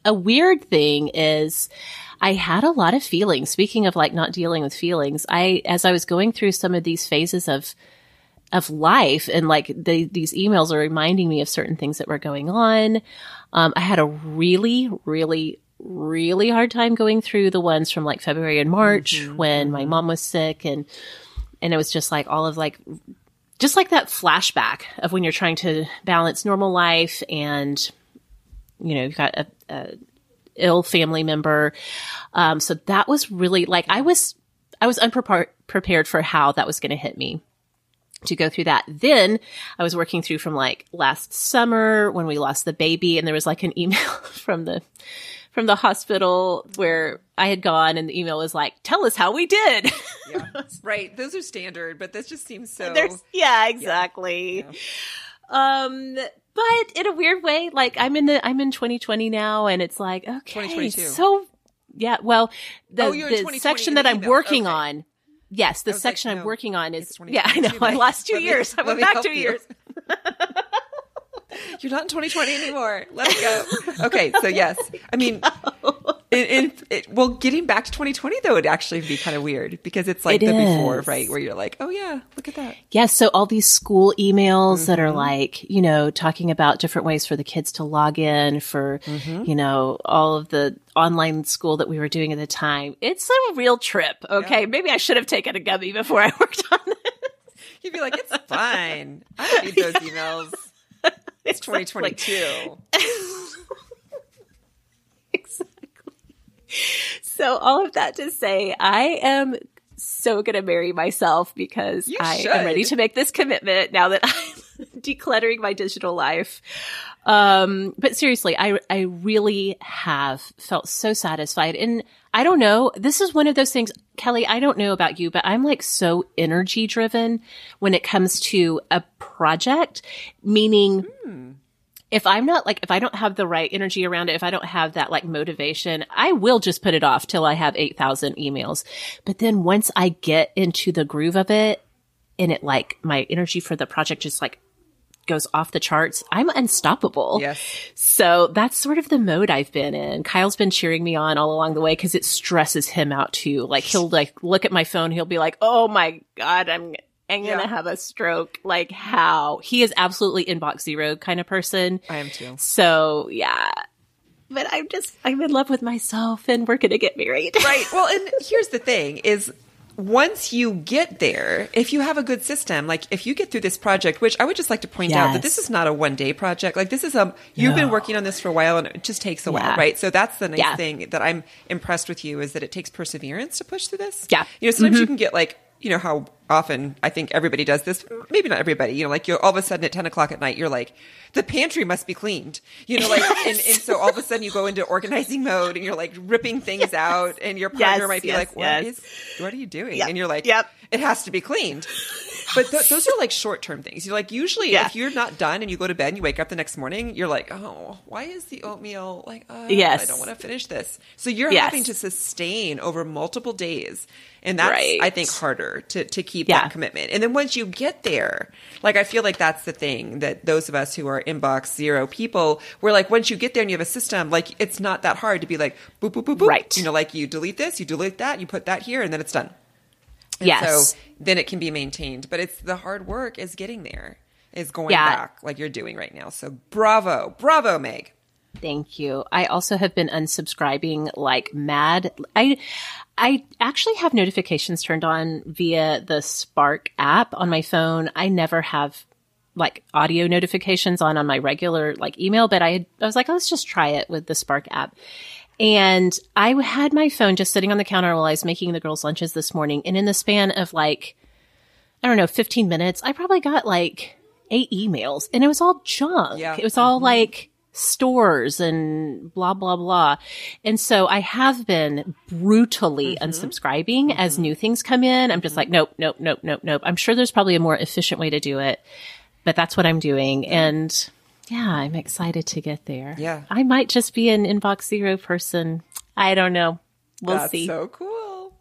A weird thing is I had a lot of feelings. Speaking of like not dealing with feelings, I, as I was going through some of these phases of, of life and like the, these emails are reminding me of certain things that were going on. Um, I had a really, really, really hard time going through the ones from like February and March mm-hmm, when mm-hmm. my mom was sick and, and it was just like all of like, just like that flashback of when you're trying to balance normal life and, you know, you've got a, a ill family member. Um, so that was really like, I was, I was unprepared for how that was going to hit me to go through that. Then I was working through from like last summer when we lost the baby and there was like an <laughs> email from the from the hospital where I had gone and the email was like, "Tell us how we did." yeah. <laughs> Right. Those are standard, but this just seems so There's, Yeah, exactly. Yeah. Um but in a weird way, like I'm in the I'm in 2020 now and it's like, okay. So yeah, well, the, oh, the section that I'm working okay. on Yes, the section like, no, I'm working on is yeah. I know. I lost two years. I went back two you. years. <laughs> <laughs> You're not in 2020 anymore. Let it go. okay, so yes, I mean, <laughs> no. In, in it, well, getting back to 2020 though would actually be kind of weird because it's like it the is. before, right? Where you're like, oh yeah, look at that. Yes, yeah, so all these school emails mm-hmm. that are mm-hmm. like, you know, talking about different ways for the kids to log in for, mm-hmm. you know, all of the online school that we were doing at the time. It's a real trip. Okay, yeah. maybe I should have taken a gummy before I <laughs> worked on it. You'd be like, it's fine. I don't need those emails. <laughs> It's 2022. <laughs> So all of that to say, I am so going to marry myself because you I should. am ready to make this commitment now that <laughs> I'm decluttering my digital life. Um, but seriously, I, I really have felt so satisfied. And I don't know, this is one of those things, Kelly, I don't know about you, but I'm like so energy driven when it comes to a project, meaning, hmm if I'm not like, if I don't have the right energy around it, if I don't have that like motivation, I will just put it off till I have 8,000 emails. But then once I get into the groove of it and it like my energy for the project just like goes off the charts, I'm unstoppable. Yes. So that's sort of the mode I've been in. Kyle's been cheering me on all along the way because it stresses him out too. Like he'll like look at my phone, he'll be like, "Oh my god, I'm I'm gonna Yeah. have a stroke." Like how he is absolutely inbox zero kind of person. I am too. So yeah. But I'm just I'm in love with myself and we're gonna get married. <laughs> Right. Well, and here's the thing is once you get there, if you have a good system, like if you get through this project, which I would just like to point out that this is not a one day project. Like this is a, you've been working on this for a while and it just takes a while, right? So that's the nice Yeah. thing that I'm impressed with you is that it takes perseverance to push through this. Yeah. You know, sometimes you mm-hmm. can get like, you know how often I think everybody does this. Maybe not everybody. You know, like you all of a sudden at ten o'clock at night, you're like, the pantry must be cleaned. You know, like, and, and so all of a sudden you go into organizing mode and you're like ripping things out, and your partner Yes, might be yes, like, "What yes. is? What are you doing?" Yep, And you're like, yep. It has to be cleaned." But th- those are like short term things. You're like, usually Yeah. if you're not done and you go to bed and you wake up the next morning, you're like, "Oh, why is the oatmeal like? Uh, Yes. I don't want to finish this." So you're Yes. having to sustain over multiple days. And that's, Right. I think, harder to, to keep Yeah. that commitment. And then once you get there, like, I feel like that's the thing that those of us who are inbox zero people, we're like, once you get there and you have a system, like, it's not that hard to be like, boop, boop, boop, boop. Right. You know, like you delete this, you delete that, you put that here, and then it's done. And Yes. So then it can be maintained. But it's the hard work is getting there, is going Yeah. back like you're doing right now. So bravo. Bravo, Meg. Thank you. I also have been unsubscribing like mad. I I actually have notifications turned on via the Spark app on my phone. I never have like audio notifications on on my regular like email, but I had, I was like, let's just try it with the Spark app. And I had my phone just sitting on the counter while I was making the girls' lunches this morning. And in the span of like, I don't know, 15 minutes, I probably got like eight emails and it was all junk. Yeah. It was all mm-hmm. like stores and blah, blah, blah. And so I have been brutally mm-hmm. unsubscribing mm-hmm. as new things come in. I'm just like, nope, nope, nope, nope, nope. I'm sure there's probably a more efficient way to do it, but that's what I'm doing. And yeah, I'm excited to get there. Yeah. I might just be an inbox zero person. I don't know. We'll That's see. so cool.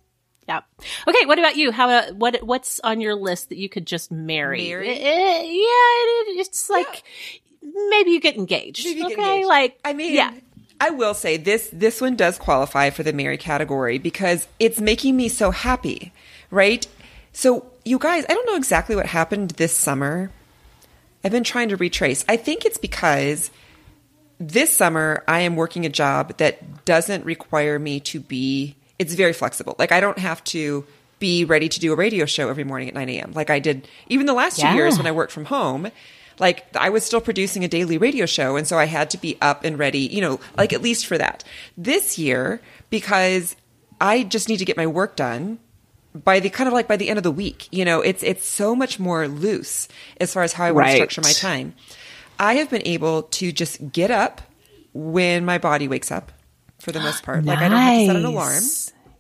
Yeah. Okay. What about you? How uh, what what's on your list that you could just marry? Marry? Eh, eh, yeah, it, it's like maybe you get engaged. Maybe you okay, get engaged. like I mean, yeah, I will say this this one does qualify for the marry category because it's making me so happy, right? So you guys, I don't know exactly what happened this summer. I've been trying to retrace. I think it's because this summer I am working a job that doesn't require me to be it's very flexible. Like I don't have to be ready to do a radio show every morning at 9 a.m. like I did even the last two years when I worked from home. Like I was still producing a daily radio show, and so I had to be up and ready, you know, like at least for that. This year, because I just need to get my work done by the kind of like by the end of the week, you know, it's it's so much more loose as far as how I want to structure my time. I have been able to just get up when my body wakes up for the most <gasps> part. Like I don't have to set an alarm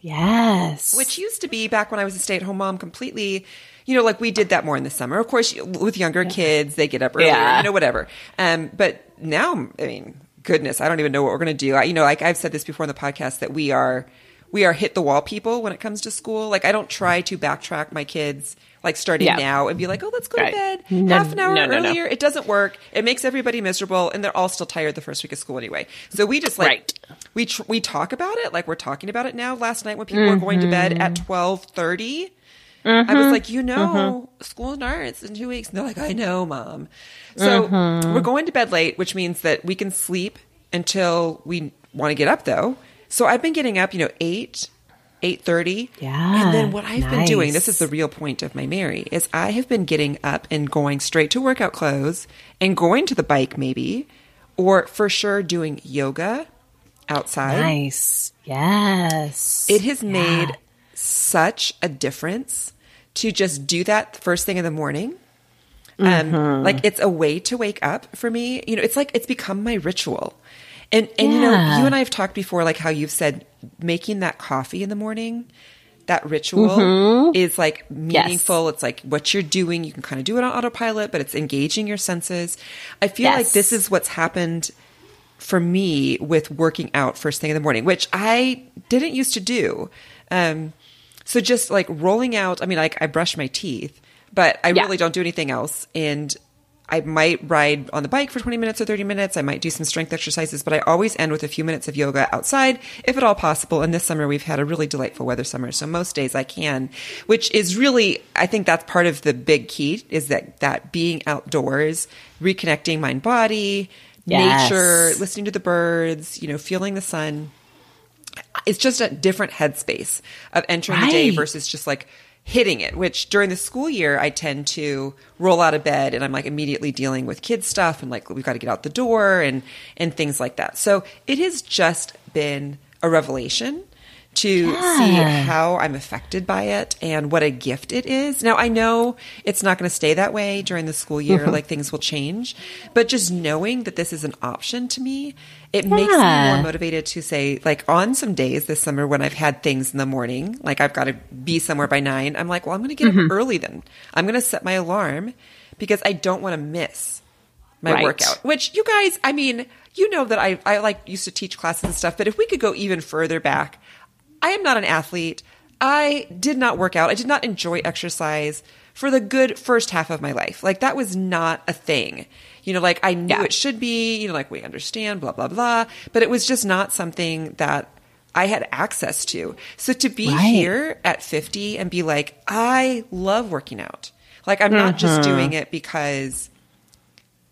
Yes. which used to be back when I was a stay at home mom completely. You know, like we did that more in the summer. Of course, with younger kids, they get up earlier, Yeah. you know, whatever. Um, but now, I mean, goodness, I don't even know what we're going to do. I, you know, like I've said this before in the podcast that we are, we are hit the wall people when it comes to school. Like I don't try to backtrack my kids, like starting Yeah. now and be like, oh, let's go Right. to bed No, half an hour no, no, earlier. It doesn't work. It makes everybody miserable, and they're all still tired the first week of school anyway. So we just like Right. we tr- we talk about it like we're talking about it now. Last night when people were going to bed at mm-hmm. twelve thirty, I was mm-hmm. like, you know, mm-hmm. school starts in two weeks. And they're like, I know, mom. So we're going to bed late, which means that we can sleep until we want to get up, though. So I've been getting up, you know, eight. 8:30 Yeah, and then what I've been doing this is the real point of my marry is I have been getting up and going straight to workout clothes and going to the bike maybe or for sure doing yoga outside nice. Yes. it has made such a difference to just do that first thing in the morning. Um, like it's a way to wake up for me. You know, it's like it's become my ritual. And and you know, you and I have talked before, like how you've said making that coffee in the morning, that ritual Mm-hmm. is like meaningful. It's like what you're doing. You can kind of do it on autopilot, but it's engaging your senses. I feel like this is what's happened for me with working out first thing in the morning, which I didn't used to do. Um, so just like rolling out, I mean, like I brush my teeth, but I Yeah. really don't do anything else. And I might ride on the bike for 20 minutes or 30 minutes. I might do some strength exercises, but I always end with a few minutes of yoga outside, if at all possible. And this summer we've had a really delightful weather summer. So most days I can, which is really, I think that's part of the big key is that, that being outdoors, reconnecting mind body, yes. nature, listening to the birds, you know, feeling the sun. It's just a different headspace of entering right. the day versus just like, hitting it, which during the school year, I tend to roll out of bed and I'm like immediately dealing with kids stuff and like we've got to get out the door and, and things like that. So it has just been a revelation to yeah. see how I'm affected by it and what a gift it is. Now, I know it's not going to stay that way during the school year, mm-hmm. like things will change, but just knowing that this is an option to me, it yeah. makes me more motivated to say, like, on some days this summer when I've had things in the morning, like I've got to be somewhere by nine, I'm like, well, I'm going to get mm-hmm. up early then. I'm going to set my alarm because I don't want to miss my right. workout, which you guys, I mean, you know that I, I like used to teach classes and stuff, but if we could go even further back, I am not an athlete. I did not work out. I did not enjoy exercise for the good first half of my life. Like that was not a thing. You know, like I knew yeah. it should be, you know, like we understand, blah, blah, blah. But it was just not something that I had access to. So to be right. here at 50 and be like, I love working out. Like I'm mm-hmm. not just mm-hmm. doing it because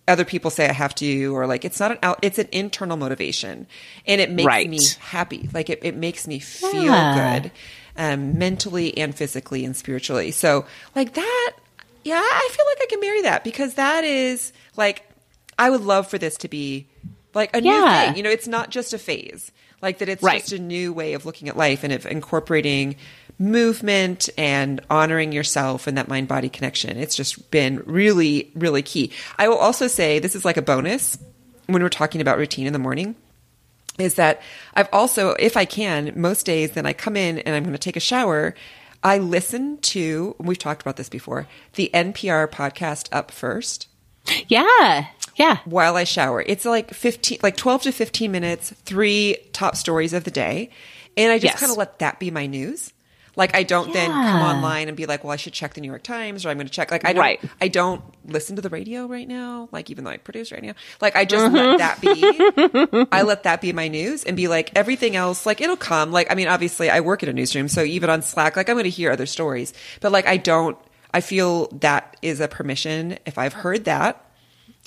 other people say I have to, or like it's not an out, it's an internal motivation and it makes right. me happy. Like it, it makes me feel yeah. good, um, mentally and physically and spiritually. So like that, yeah, I feel like I can marry that because that is like, I would love for this to be like a yeah. new thing. You know, it's not just a phase like that it's right. just a new way of looking at life and of incorporating movement and honoring yourself and that mind body connection. It's just been really, really key. I will also say this is like a bonus when we're talking about routine in the morning is that I've also, if I can, most days, then I come in and I'm going to take a shower. I listen to, we've talked about this before, the NPR podcast Up First. Yeah. Yeah. While I shower. It's like 15, like 12 to 15 minutes, three top stories of the day. And I just yes. kind of let that be my news. Like I don't yeah. then come online and be like, well, I should check the New York Times or I'm going to check. Like I don't, right. I don't listen to the radio right now. Like even though I produce radio, like I just mm-hmm. let that be. I let that be my news and be like everything else. Like it'll come. Like I mean, obviously I work at a newsroom, so even on Slack, like I'm going to hear other stories, but like I don't. I feel that is a permission. If I've heard that,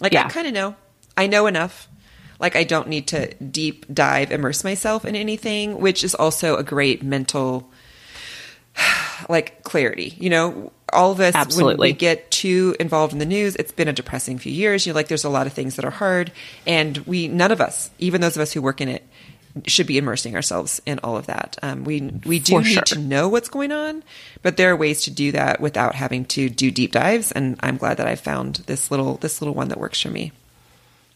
like yeah. I kind of know. I know enough. Like I don't need to deep dive immerse myself in anything, which is also a great mental <sighs> like clarity. You know, all of us Absolutely. when we get too involved in the news, it's been a depressing few years. You know, like there's a lot of things that are hard, and we none of us, even those of us who work in it, should be immersing ourselves in all of that. Um, we we do For need sure. to know what's going on, but there are ways to do that without having to do deep dives. And I'm glad that I found this little this little one that works for me.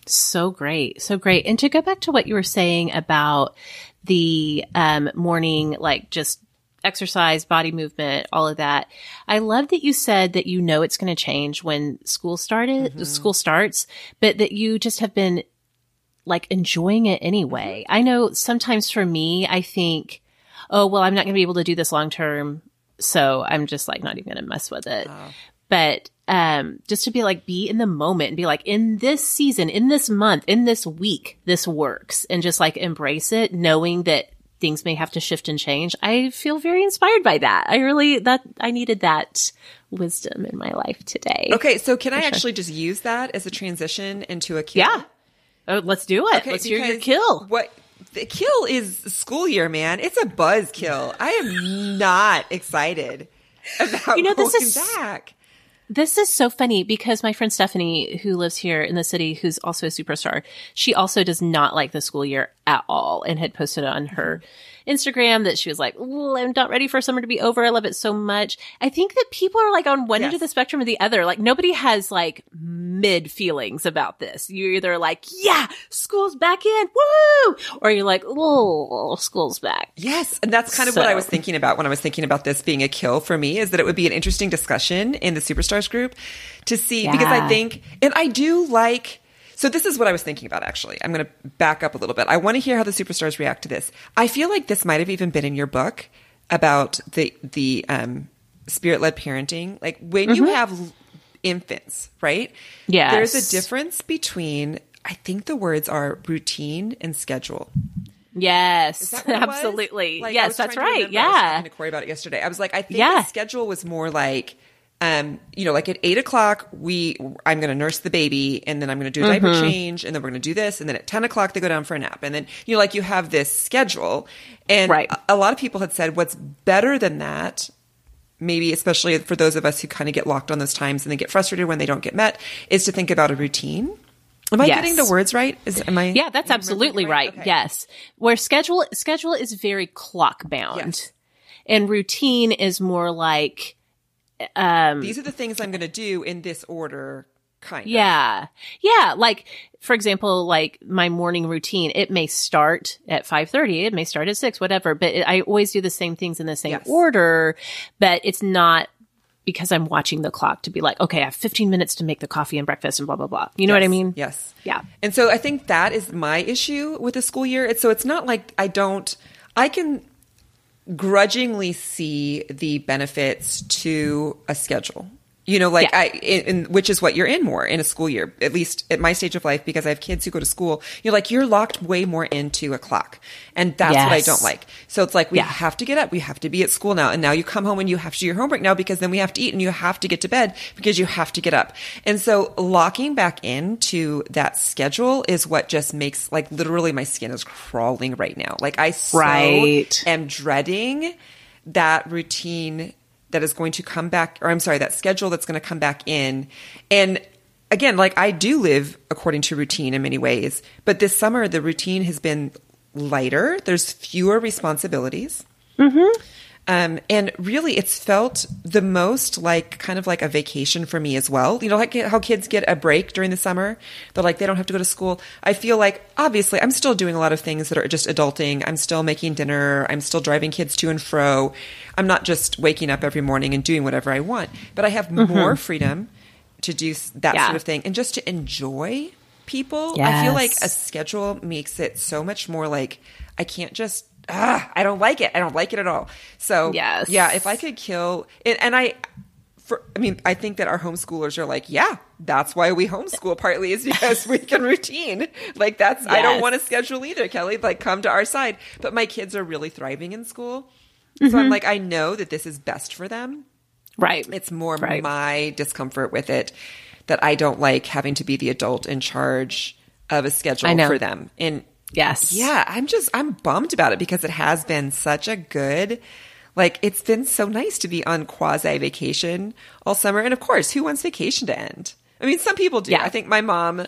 So great, so great. And to go back to what you were saying about the um, morning, like just exercise, body movement, all of that. I love that you said that you know it's going to change when school started, mm-hmm. school starts, but that you just have been like enjoying it anyway. I know sometimes for me, I think, oh, well, I'm not going to be able to do this long term. So I'm just like not even going to mess with it. Oh. But um, just to be like, be in the moment and be like, in this season, in this month, in this week, this works and just like embrace it, knowing that things may have to shift and change. I feel very inspired by that. I really, that, I needed that wisdom in my life today. Okay. So can I sure. actually just use that as a transition into a kill? Yeah. Oh, let's do it. Okay, let's hear your kill. What the kill is school year, man. It's a buzz kill. I am not excited about you know, this is, back. This is so funny because my friend Stephanie, who lives here in the city, who's also a superstar, she also does not like the school year at all and had posted on her mm-hmm. Instagram that she was like, I'm not ready for summer to be over. I love it so much. I think that people are like on one yes. end of the spectrum or the other. Like nobody has like mid feelings about this. You're either like, yeah, school's back in, woo! Or you're like, oh, school's back. Yes. And that's kind of so. what I was thinking about when I was thinking about this being a kill for me is that it would be an interesting discussion in the superstars group to see, yeah. because I think, and I do like, so this is what I was thinking about actually. I'm going to back up a little bit. I want to hear how the superstars react to this. I feel like this might have even been in your book about the the um, spirit led parenting. Like when mm-hmm. you have infants, right? Yeah. There's a difference between, I think the words are routine and schedule. Yes, absolutely. Like, yes, that's right. Yeah. I was talking to Corey about it yesterday. I was like, I think yeah. the schedule was more like, um, you know, like at eight o'clock, we, I'm going to nurse the baby and then I'm going to do a diaper mm-hmm. change and then we're going to do this. And then at 10 o'clock, they go down for a nap. And then, you know, like you have this schedule. And right. a, a lot of people had said what's better than that maybe especially for those of us who kind of get locked on those times and they get frustrated when they don't get met, is to think about a routine. Am I yes. getting the words right? Is am I? Yeah, that's absolutely right. right. Okay. Yes, where schedule schedule is very clock bound, yes. and routine is more like um, these are the things I'm going to do in this order. Kind of. Yeah. Yeah. Like, for example, like my morning routine, it may start at 5.30, it may start at 6, whatever, but it, I always do the same things in the same yes. order, but it's not because I'm watching the clock to be like, okay, I have 15 minutes to make the coffee and breakfast and blah, blah, blah. You know yes, what I mean? Yes. Yeah. And so I think that is my issue with the school year. It's, so it's not like I don't, I can grudgingly see the benefits to a schedule you know, like yeah. I, in, in, which is what you're in more in a school year, at least at my stage of life, because I have kids who go to school. You're like, you're locked way more into a clock. And that's yes. what I don't like. So it's like, we yeah. have to get up. We have to be at school now. And now you come home and you have to do your homework now because then we have to eat and you have to get to bed because you have to get up. And so locking back into that schedule is what just makes like literally my skin is crawling right now. Like I so right. am dreading that routine that is going to come back, or I'm sorry, that schedule that's going to come back in. And again, like I do live according to routine in many ways, but this summer the routine has been lighter. There's fewer responsibilities. Mm-hmm. Um, and really, it's felt the most like kind of like a vacation for me as well. You know, like how kids get a break during the summer. They're like, they don't have to go to school. I feel like, obviously, I'm still doing a lot of things that are just adulting. I'm still making dinner. I'm still driving kids to and fro. I'm not just waking up every morning and doing whatever I want, but I have mm-hmm. more freedom to do that yeah. sort of thing and just to enjoy people. Yes. I feel like a schedule makes it so much more like I can't just ah, I don't like it. I don't like it at all. So yes. yeah, if I could kill and, and I for, I mean, I think that our homeschoolers are like, yeah, that's why we homeschool. Partly is because we can routine. Like that's, yes. I don't want to schedule either, Kelly. Like come to our side. But my kids are really thriving in school. Mm-hmm. So I'm mm-hmm. like, I know that this is best for them. Right. It's more right. my discomfort with it that I don't like having to be the adult in charge of a schedule for them. And Yes. Yeah, I'm just I'm bummed about it because it has been such a good like it's been so nice to be on quasi vacation all summer and of course, who wants vacation to end? I mean, some people do. Yeah. I think my mom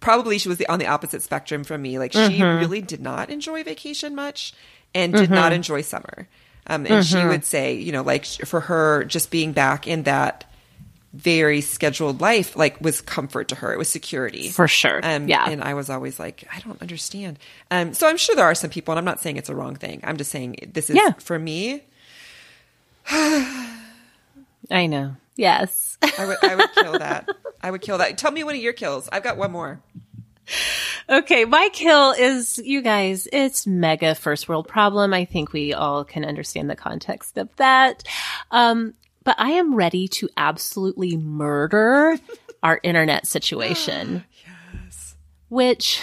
probably she was the, on the opposite spectrum from me. Like she mm-hmm. really did not enjoy vacation much and did mm-hmm. not enjoy summer. Um, and mm-hmm. she would say, you know, like for her, just being back in that very scheduled life like was comfort to her. It was security. For sure. Um, yeah. and i was always like i don't understand. Um, so i'm sure there are some people and i'm not saying it's a wrong thing. I'm just saying this is yeah. for me. <sighs> I know. Yes. I would, I would kill that. I would kill that. Tell me one of your kills. I've got one more. Okay, my kill is you guys, it's mega first world problem. I think we all can understand the context of that. Um, but I am ready to absolutely murder our internet situation. <gasps> yes. Which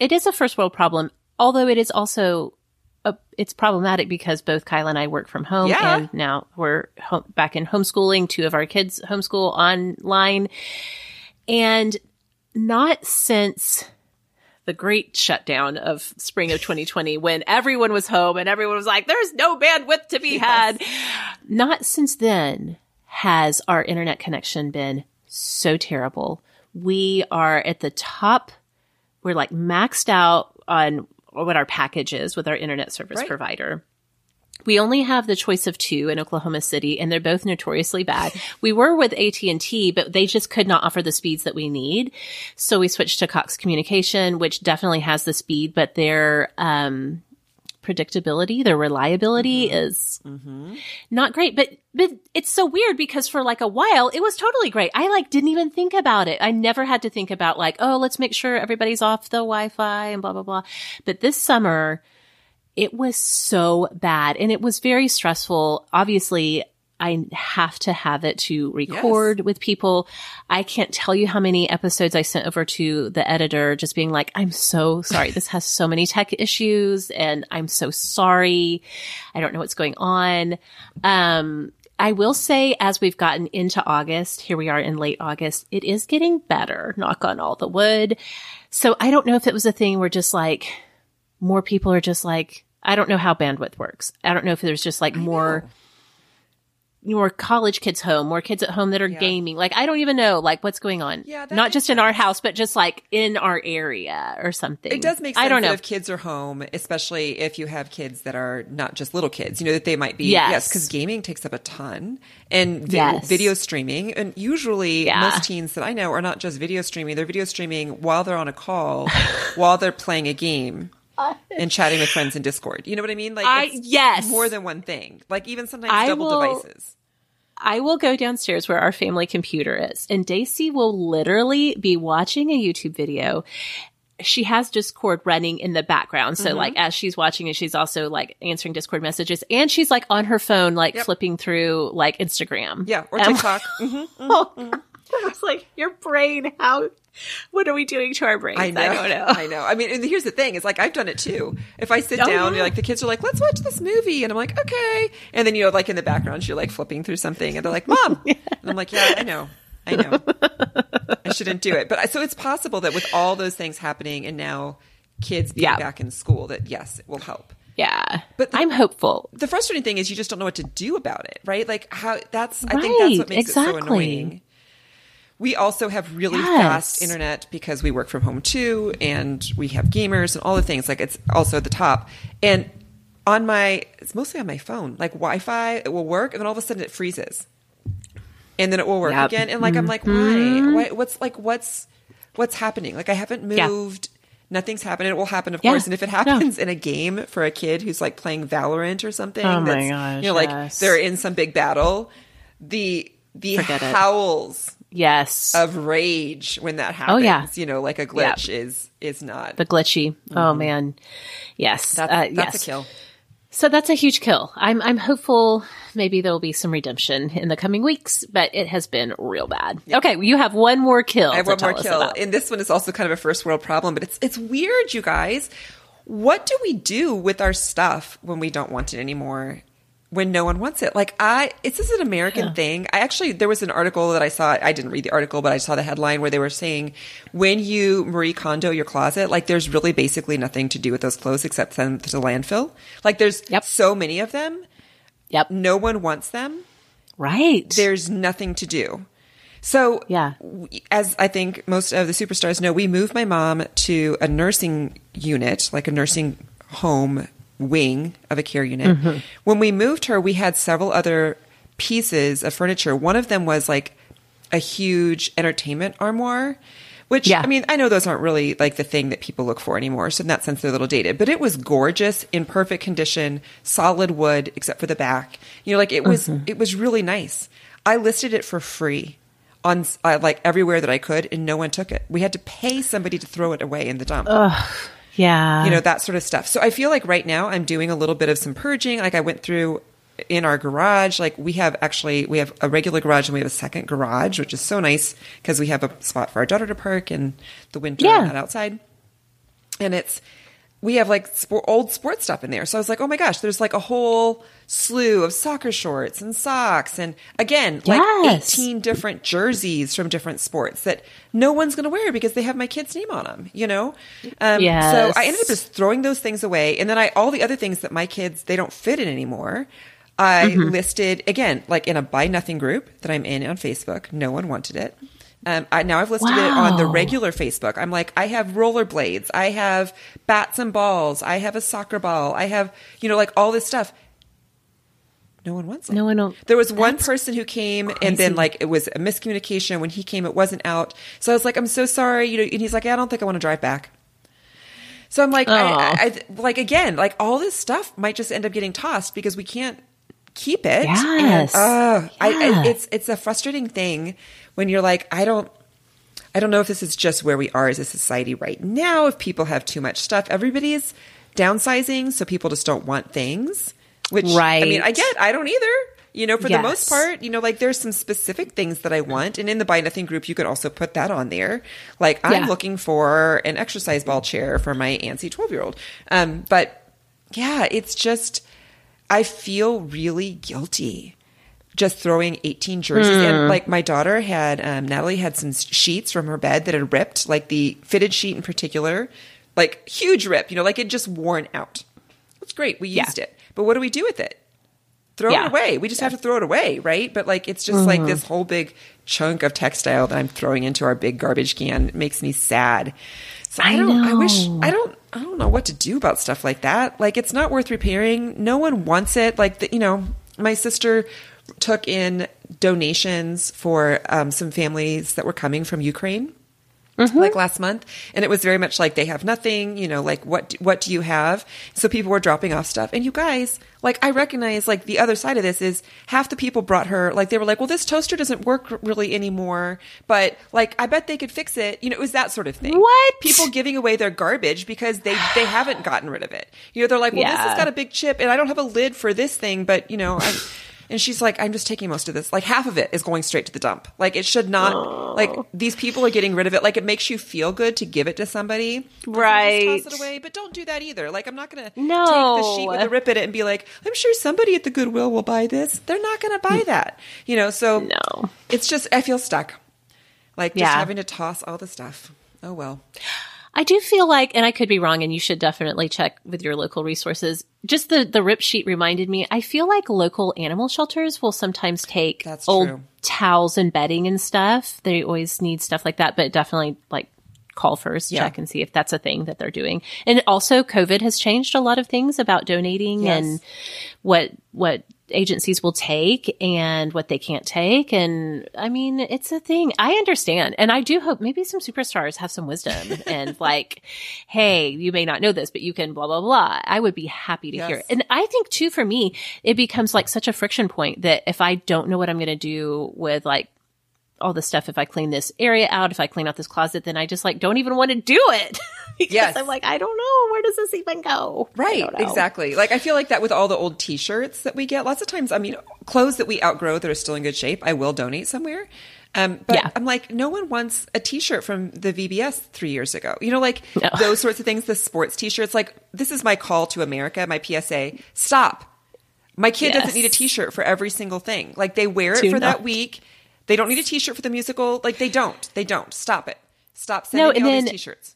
it is a first world problem, although it is also a, it's problematic because both Kyle and I work from home yeah. and now we're home, back in homeschooling. Two of our kids homeschool online and not since the great shutdown of spring of 2020 when everyone was home and everyone was like, there's no bandwidth to be yes. had. Not since then has our internet connection been so terrible. We are at the top. We're like maxed out on what our package is with our internet service right. provider. We only have the choice of two in Oklahoma City and they're both notoriously bad. <laughs> we were with AT&T, but they just could not offer the speeds that we need. So we switched to Cox Communication, which definitely has the speed, but their, um, predictability, their reliability mm-hmm. is mm-hmm. not great. But but it's so weird because for like a while it was totally great. I like didn't even think about it. I never had to think about like, oh, let's make sure everybody's off the Wi-Fi and blah blah blah. But this summer it was so bad and it was very stressful. Obviously, I have to have it to record yes. with people. I can't tell you how many episodes I sent over to the editor just being like, I'm so sorry. this has so many tech issues and I'm so sorry. I don't know what's going on. Um, I will say as we've gotten into August, here we are in late August, it is getting better, knock on all the wood. So I don't know if it was a thing where just like more people are just like, I don't know how bandwidth works. I don't know if there's just like more more college kids home, more kids at home that are yeah. gaming. Like I don't even know like what's going on. Yeah, not just sense. in our house, but just like in our area or something. It does make sense. I don't know if kids are home, especially if you have kids that are not just little kids. You know that they might be yes, because yes, gaming takes up a ton and vi- yes. video streaming. And usually, yeah. most teens that I know are not just video streaming; they're video streaming while they're on a call, <laughs> while they're playing a game <laughs> and chatting with friends in Discord. You know what I mean? Like, I, yes, more than one thing. Like even sometimes I double will, devices. I will go downstairs where our family computer is, and Daisy will literally be watching a YouTube video. She has Discord running in the background. So, mm-hmm. like, as she's watching it, she's also like answering Discord messages and she's like on her phone, like yep. flipping through like Instagram. Yeah, or TikTok. <laughs> mm-hmm, mm-hmm, oh, I was like, your brain, how <laughs> what are we doing to our brains? I, know, I don't know. I know. I mean, and here's the thing: is like I've done it too. If I sit oh, down, yeah. like the kids are like, "Let's watch this movie," and I'm like, "Okay," and then you know, like in the background, you're like flipping through something, and they're like, "Mom," <laughs> yeah. and I'm like, "Yeah, I know." I know. I shouldn't do it. But so it's possible that with all those things happening and now kids being yeah. back in school, that yes, it will help. Yeah. But the, I'm hopeful. The frustrating thing is you just don't know what to do about it, right? Like how that's, right, I think that's what makes exactly. it so annoying. We also have really yes. fast internet because we work from home too, and we have gamers and all the things. Like it's also at the top. And on my, it's mostly on my phone. Like Wi-Fi, it will work, and then all of a sudden it freezes, and then it will work yep. again. And like I'm like, mm-hmm. why? why? What's like what's what's happening? Like I haven't moved. Yeah. Nothing's happened. It will happen, of yeah. course. And if it happens no. in a game for a kid who's like playing Valorant or something, oh my gosh, you know, like they're in some big battle, the the Forget howls yes of rage when that happens. Oh yeah, you know, like a glitch is is not the glitchy. Oh, mm-hmm. Oh man, yes, that's, uh, that's yes. a kill. So that's a huge kill. I'm I'm hopeful maybe there'll be some redemption in the coming weeks, but it has been real bad. Yeah. Okay, you have one more kill. I have one more kill, and this one is also kind of a first world problem, but it's it's weird, you guys. What do we do with our stuff when we don't want it anymore? When no one wants it. Like I, it's just an American yeah. thing. I actually, there was an article that I saw. I didn't read the article, but I saw the headline where they were saying when you Marie Kondo your closet, like there's really basically nothing to do with those clothes except send them to the landfill. Like there's yep. so many of them. Yep. No one wants them. Right. There's nothing to do. So, yeah, as I think most of the superstars know, we moved my mom to a nursing unit, like a nursing home wing of a care unit. Mm-hmm. When we moved her, we had several other pieces of furniture. One of them was like a huge entertainment armoire. Which yeah. I mean, I know those aren't really like the thing that people look for anymore. So in that sense, they're a little dated. But it was gorgeous, in perfect condition, solid wood, except for the back. You know, like it was, mm-hmm. it was really nice. I listed it for free on uh, like everywhere that I could, and no one took it. We had to pay somebody to throw it away in the dump. Ugh. Yeah. You know, that sort of stuff. So I feel like right now I'm doing a little bit of some purging. Like I went through in our garage, like we have actually, we have a regular garage and we have a second garage, which is so nice because we have a spot for our daughter to park in the winter yeah. not outside. And it's, we have like sport, old sports stuff in there. So I was like, oh my gosh, there's like a whole slew of soccer shorts and socks. And again, like yes. 18 different jerseys from different sports that no one's going to wear because they have my kid's name on them, you know? Um, yes. So I ended up just throwing those things away. And then I, all the other things that my kids, they don't fit in anymore. I mm-hmm. listed again, like in a buy nothing group that I'm in on Facebook. No one wanted it. Um, I, now I've listed wow. it on the regular Facebook. I'm like, I have rollerblades, I have bats and balls, I have a soccer ball, I have, you know, like all this stuff. No one wants it. No one. There was one person who came, crazy. and then like it was a miscommunication when he came. It wasn't out, so I was like, "I'm so sorry," you know. And he's like, "I don't think I want to drive back." So I'm like, I, I, like again, like all this stuff might just end up getting tossed because we can't keep it. Yes. And, uh, yeah. I, it's it's a frustrating thing when you're like, I don't, I don't know if this is just where we are as a society right now. If people have too much stuff, everybody's downsizing, so people just don't want things. Which, right. I mean, I get. I don't either. You know, for yes. the most part, you know, like there's some specific things that I want. And in the Buy Nothing group, you could also put that on there. Like, I'm yeah. looking for an exercise ball chair for my antsy 12 year old. Um, but yeah, it's just, I feel really guilty just throwing 18 jerseys mm. in. Hmm. Like my daughter had, um, Natalie had some sheets from her bed that had ripped, like the fitted sheet in particular, like huge rip, you know, like it just worn out. It's great. We used yeah. it. But what do we do with it? Throw yeah. it away. We just yeah. have to throw it away, right? But like it's just mm-hmm. like this whole big chunk of textile that I'm throwing into our big garbage can. It makes me sad. So I, I don't know. I wish I don't I don't know what to do about stuff like that. Like it's not worth repairing. No one wants it. Like the, you know, my sister took in donations for um, some families that were coming from Ukraine. Mm-hmm. like last month and it was very much like they have nothing you know like what what do you have? So people were dropping off stuff. And you guys like i recognize like the other side of this is half the people brought her like they were like well this toaster doesn't work really anymore but like i bet they could fix it. You know it was that sort of thing. What? People giving away their garbage because they they haven't gotten rid of it. You know they're like well yeah. this has got a big chip and i don't have a lid for this thing but you know i and she's like, I'm just taking most of this. Like half of it is going straight to the dump. Like it should not, oh. like these people are getting rid of it. Like it makes you feel good to give it to somebody. Right. toss it away. But don't do that either. Like I'm not going to no. take the sheet with the rip in it and be like, I'm sure somebody at the Goodwill will buy this. They're not going to buy mm. that. You know, so no. it's just, I feel stuck. Like just yeah. having to toss all the stuff. Oh well. I do feel like, and I could be wrong, and you should definitely check with your local resources. Just the the rip sheet reminded me. I feel like local animal shelters will sometimes take That's old true. towels and bedding and stuff. They always need stuff like that, but definitely like call first, yeah. check and see if that's a thing that they're doing. And also, COVID has changed a lot of things about donating yes. and what what agencies will take and what they can't take. And I mean, it's a thing. I understand. And I do hope maybe some superstars have some wisdom <laughs> and like, hey, you may not know this, but you can blah, blah, blah. I would be happy to yes. hear it. And I think too, for me, it becomes like such a friction point that if I don't know what I'm going to do with like all this stuff, if I clean this area out, if I clean out this closet, then I just like don't even want to do it. <laughs> because yes. I'm like, I don't know. Where does this even go? Right. Exactly. Like I feel like that with all the old t shirts that we get. Lots of times, I mean, clothes that we outgrow that are still in good shape, I will donate somewhere. Um, but yeah. I'm like, no one wants a T-shirt from the VBS three years ago. You know, like no. those sorts of things. The sports T-shirts. Like this is my call to America. My PSA: Stop. My kid yes. doesn't need a T-shirt for every single thing. Like they wear it for that week. They don't need a T-shirt for the musical. Like they don't. They don't. Stop it. Stop sending no, and me all then, these T-shirts.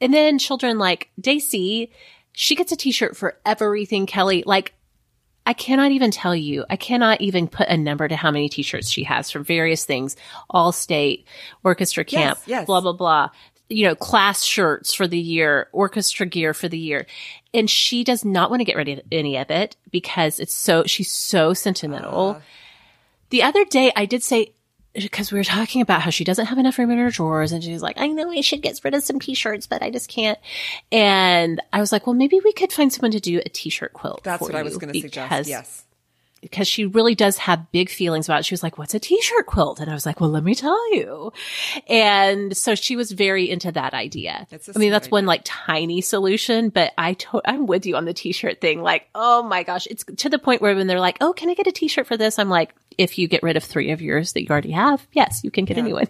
And then children like Daisy, she gets a T-shirt for everything. Kelly, like I cannot even tell you. I cannot even put a number to how many t-shirts she has for various things. All state, orchestra camp, yes, yes. blah, blah, blah. You know, class shirts for the year, orchestra gear for the year. And she does not want to get rid of any of it because it's so, she's so sentimental. Uh. The other day I did say, because we were talking about how she doesn't have enough room in her drawers and she's like, I know I should get rid of some t-shirts, but I just can't. And I was like, well, maybe we could find someone to do a t-shirt quilt. That's what I was going to suggest. Yes because she really does have big feelings about it. She was like, what's a t-shirt quilt? And I was like, well, let me tell you. And so she was very into that idea. I mean, that's idea. one like tiny solution, but I to- I'm with you on the t-shirt thing. Like, oh my gosh, it's to the point where when they're like, oh, can I get a t-shirt for this? I'm like, if you get rid of three of yours that you already have, yes, you can get yeah. a new one.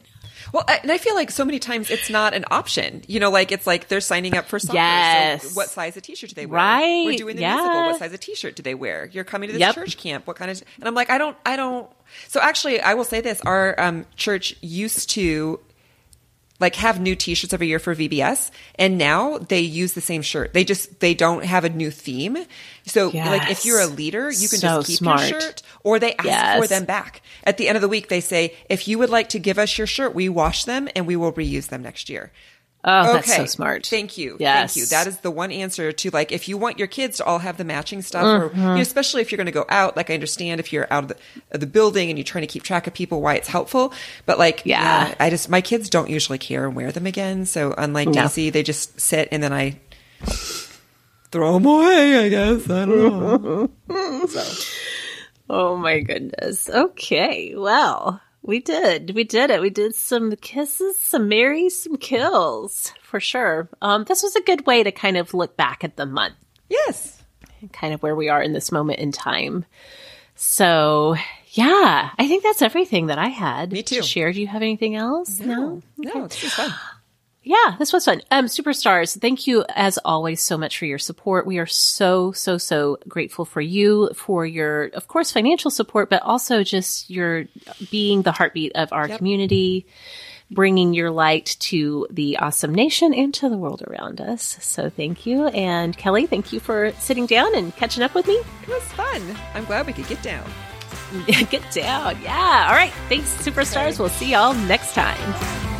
Well, and I feel like so many times it's not an option. You know, like it's like they're signing up for soccer. Yes. So what size of t-shirt do they wear? Right. We're doing the yeah. musical. What size of t-shirt do they wear? You're coming to this yep. church camp. What kind of? And I'm like, I don't, I don't. So actually, I will say this: our um, church used to like have new t-shirts every year for VBS and now they use the same shirt. They just they don't have a new theme. So yes. like if you're a leader, you can so just keep smart. your shirt or they ask yes. for them back. At the end of the week they say if you would like to give us your shirt, we wash them and we will reuse them next year. Oh, okay. that's so smart. Thank you. Yes. Thank you. That is the one answer to like if you want your kids to all have the matching stuff, mm-hmm. or you know, especially if you're going to go out. Like I understand if you're out of the, of the, building and you're trying to keep track of people, why it's helpful. But like, yeah. yeah I just my kids don't usually care and wear them again. So unlike no. Daisy, they just sit and then I throw them away. I guess I don't know. <laughs> so. Oh my goodness. Okay. Well. We did. We did it. We did some kisses, some marries, some kills for sure. Um, this was a good way to kind of look back at the month. Yes. Kind of where we are in this moment in time. So yeah, I think that's everything that I had. Me too. To share. Do you have anything else? No, no, no it's just fun. Yeah, this was fun. Um, superstars, thank you as always so much for your support. We are so, so, so grateful for you, for your, of course, financial support, but also just your being the heartbeat of our yep. community, bringing your light to the awesome nation and to the world around us. So thank you. And Kelly, thank you for sitting down and catching up with me. It was fun. I'm glad we could get down. <laughs> get down. Yeah. All right. Thanks, superstars. We'll see y'all next time.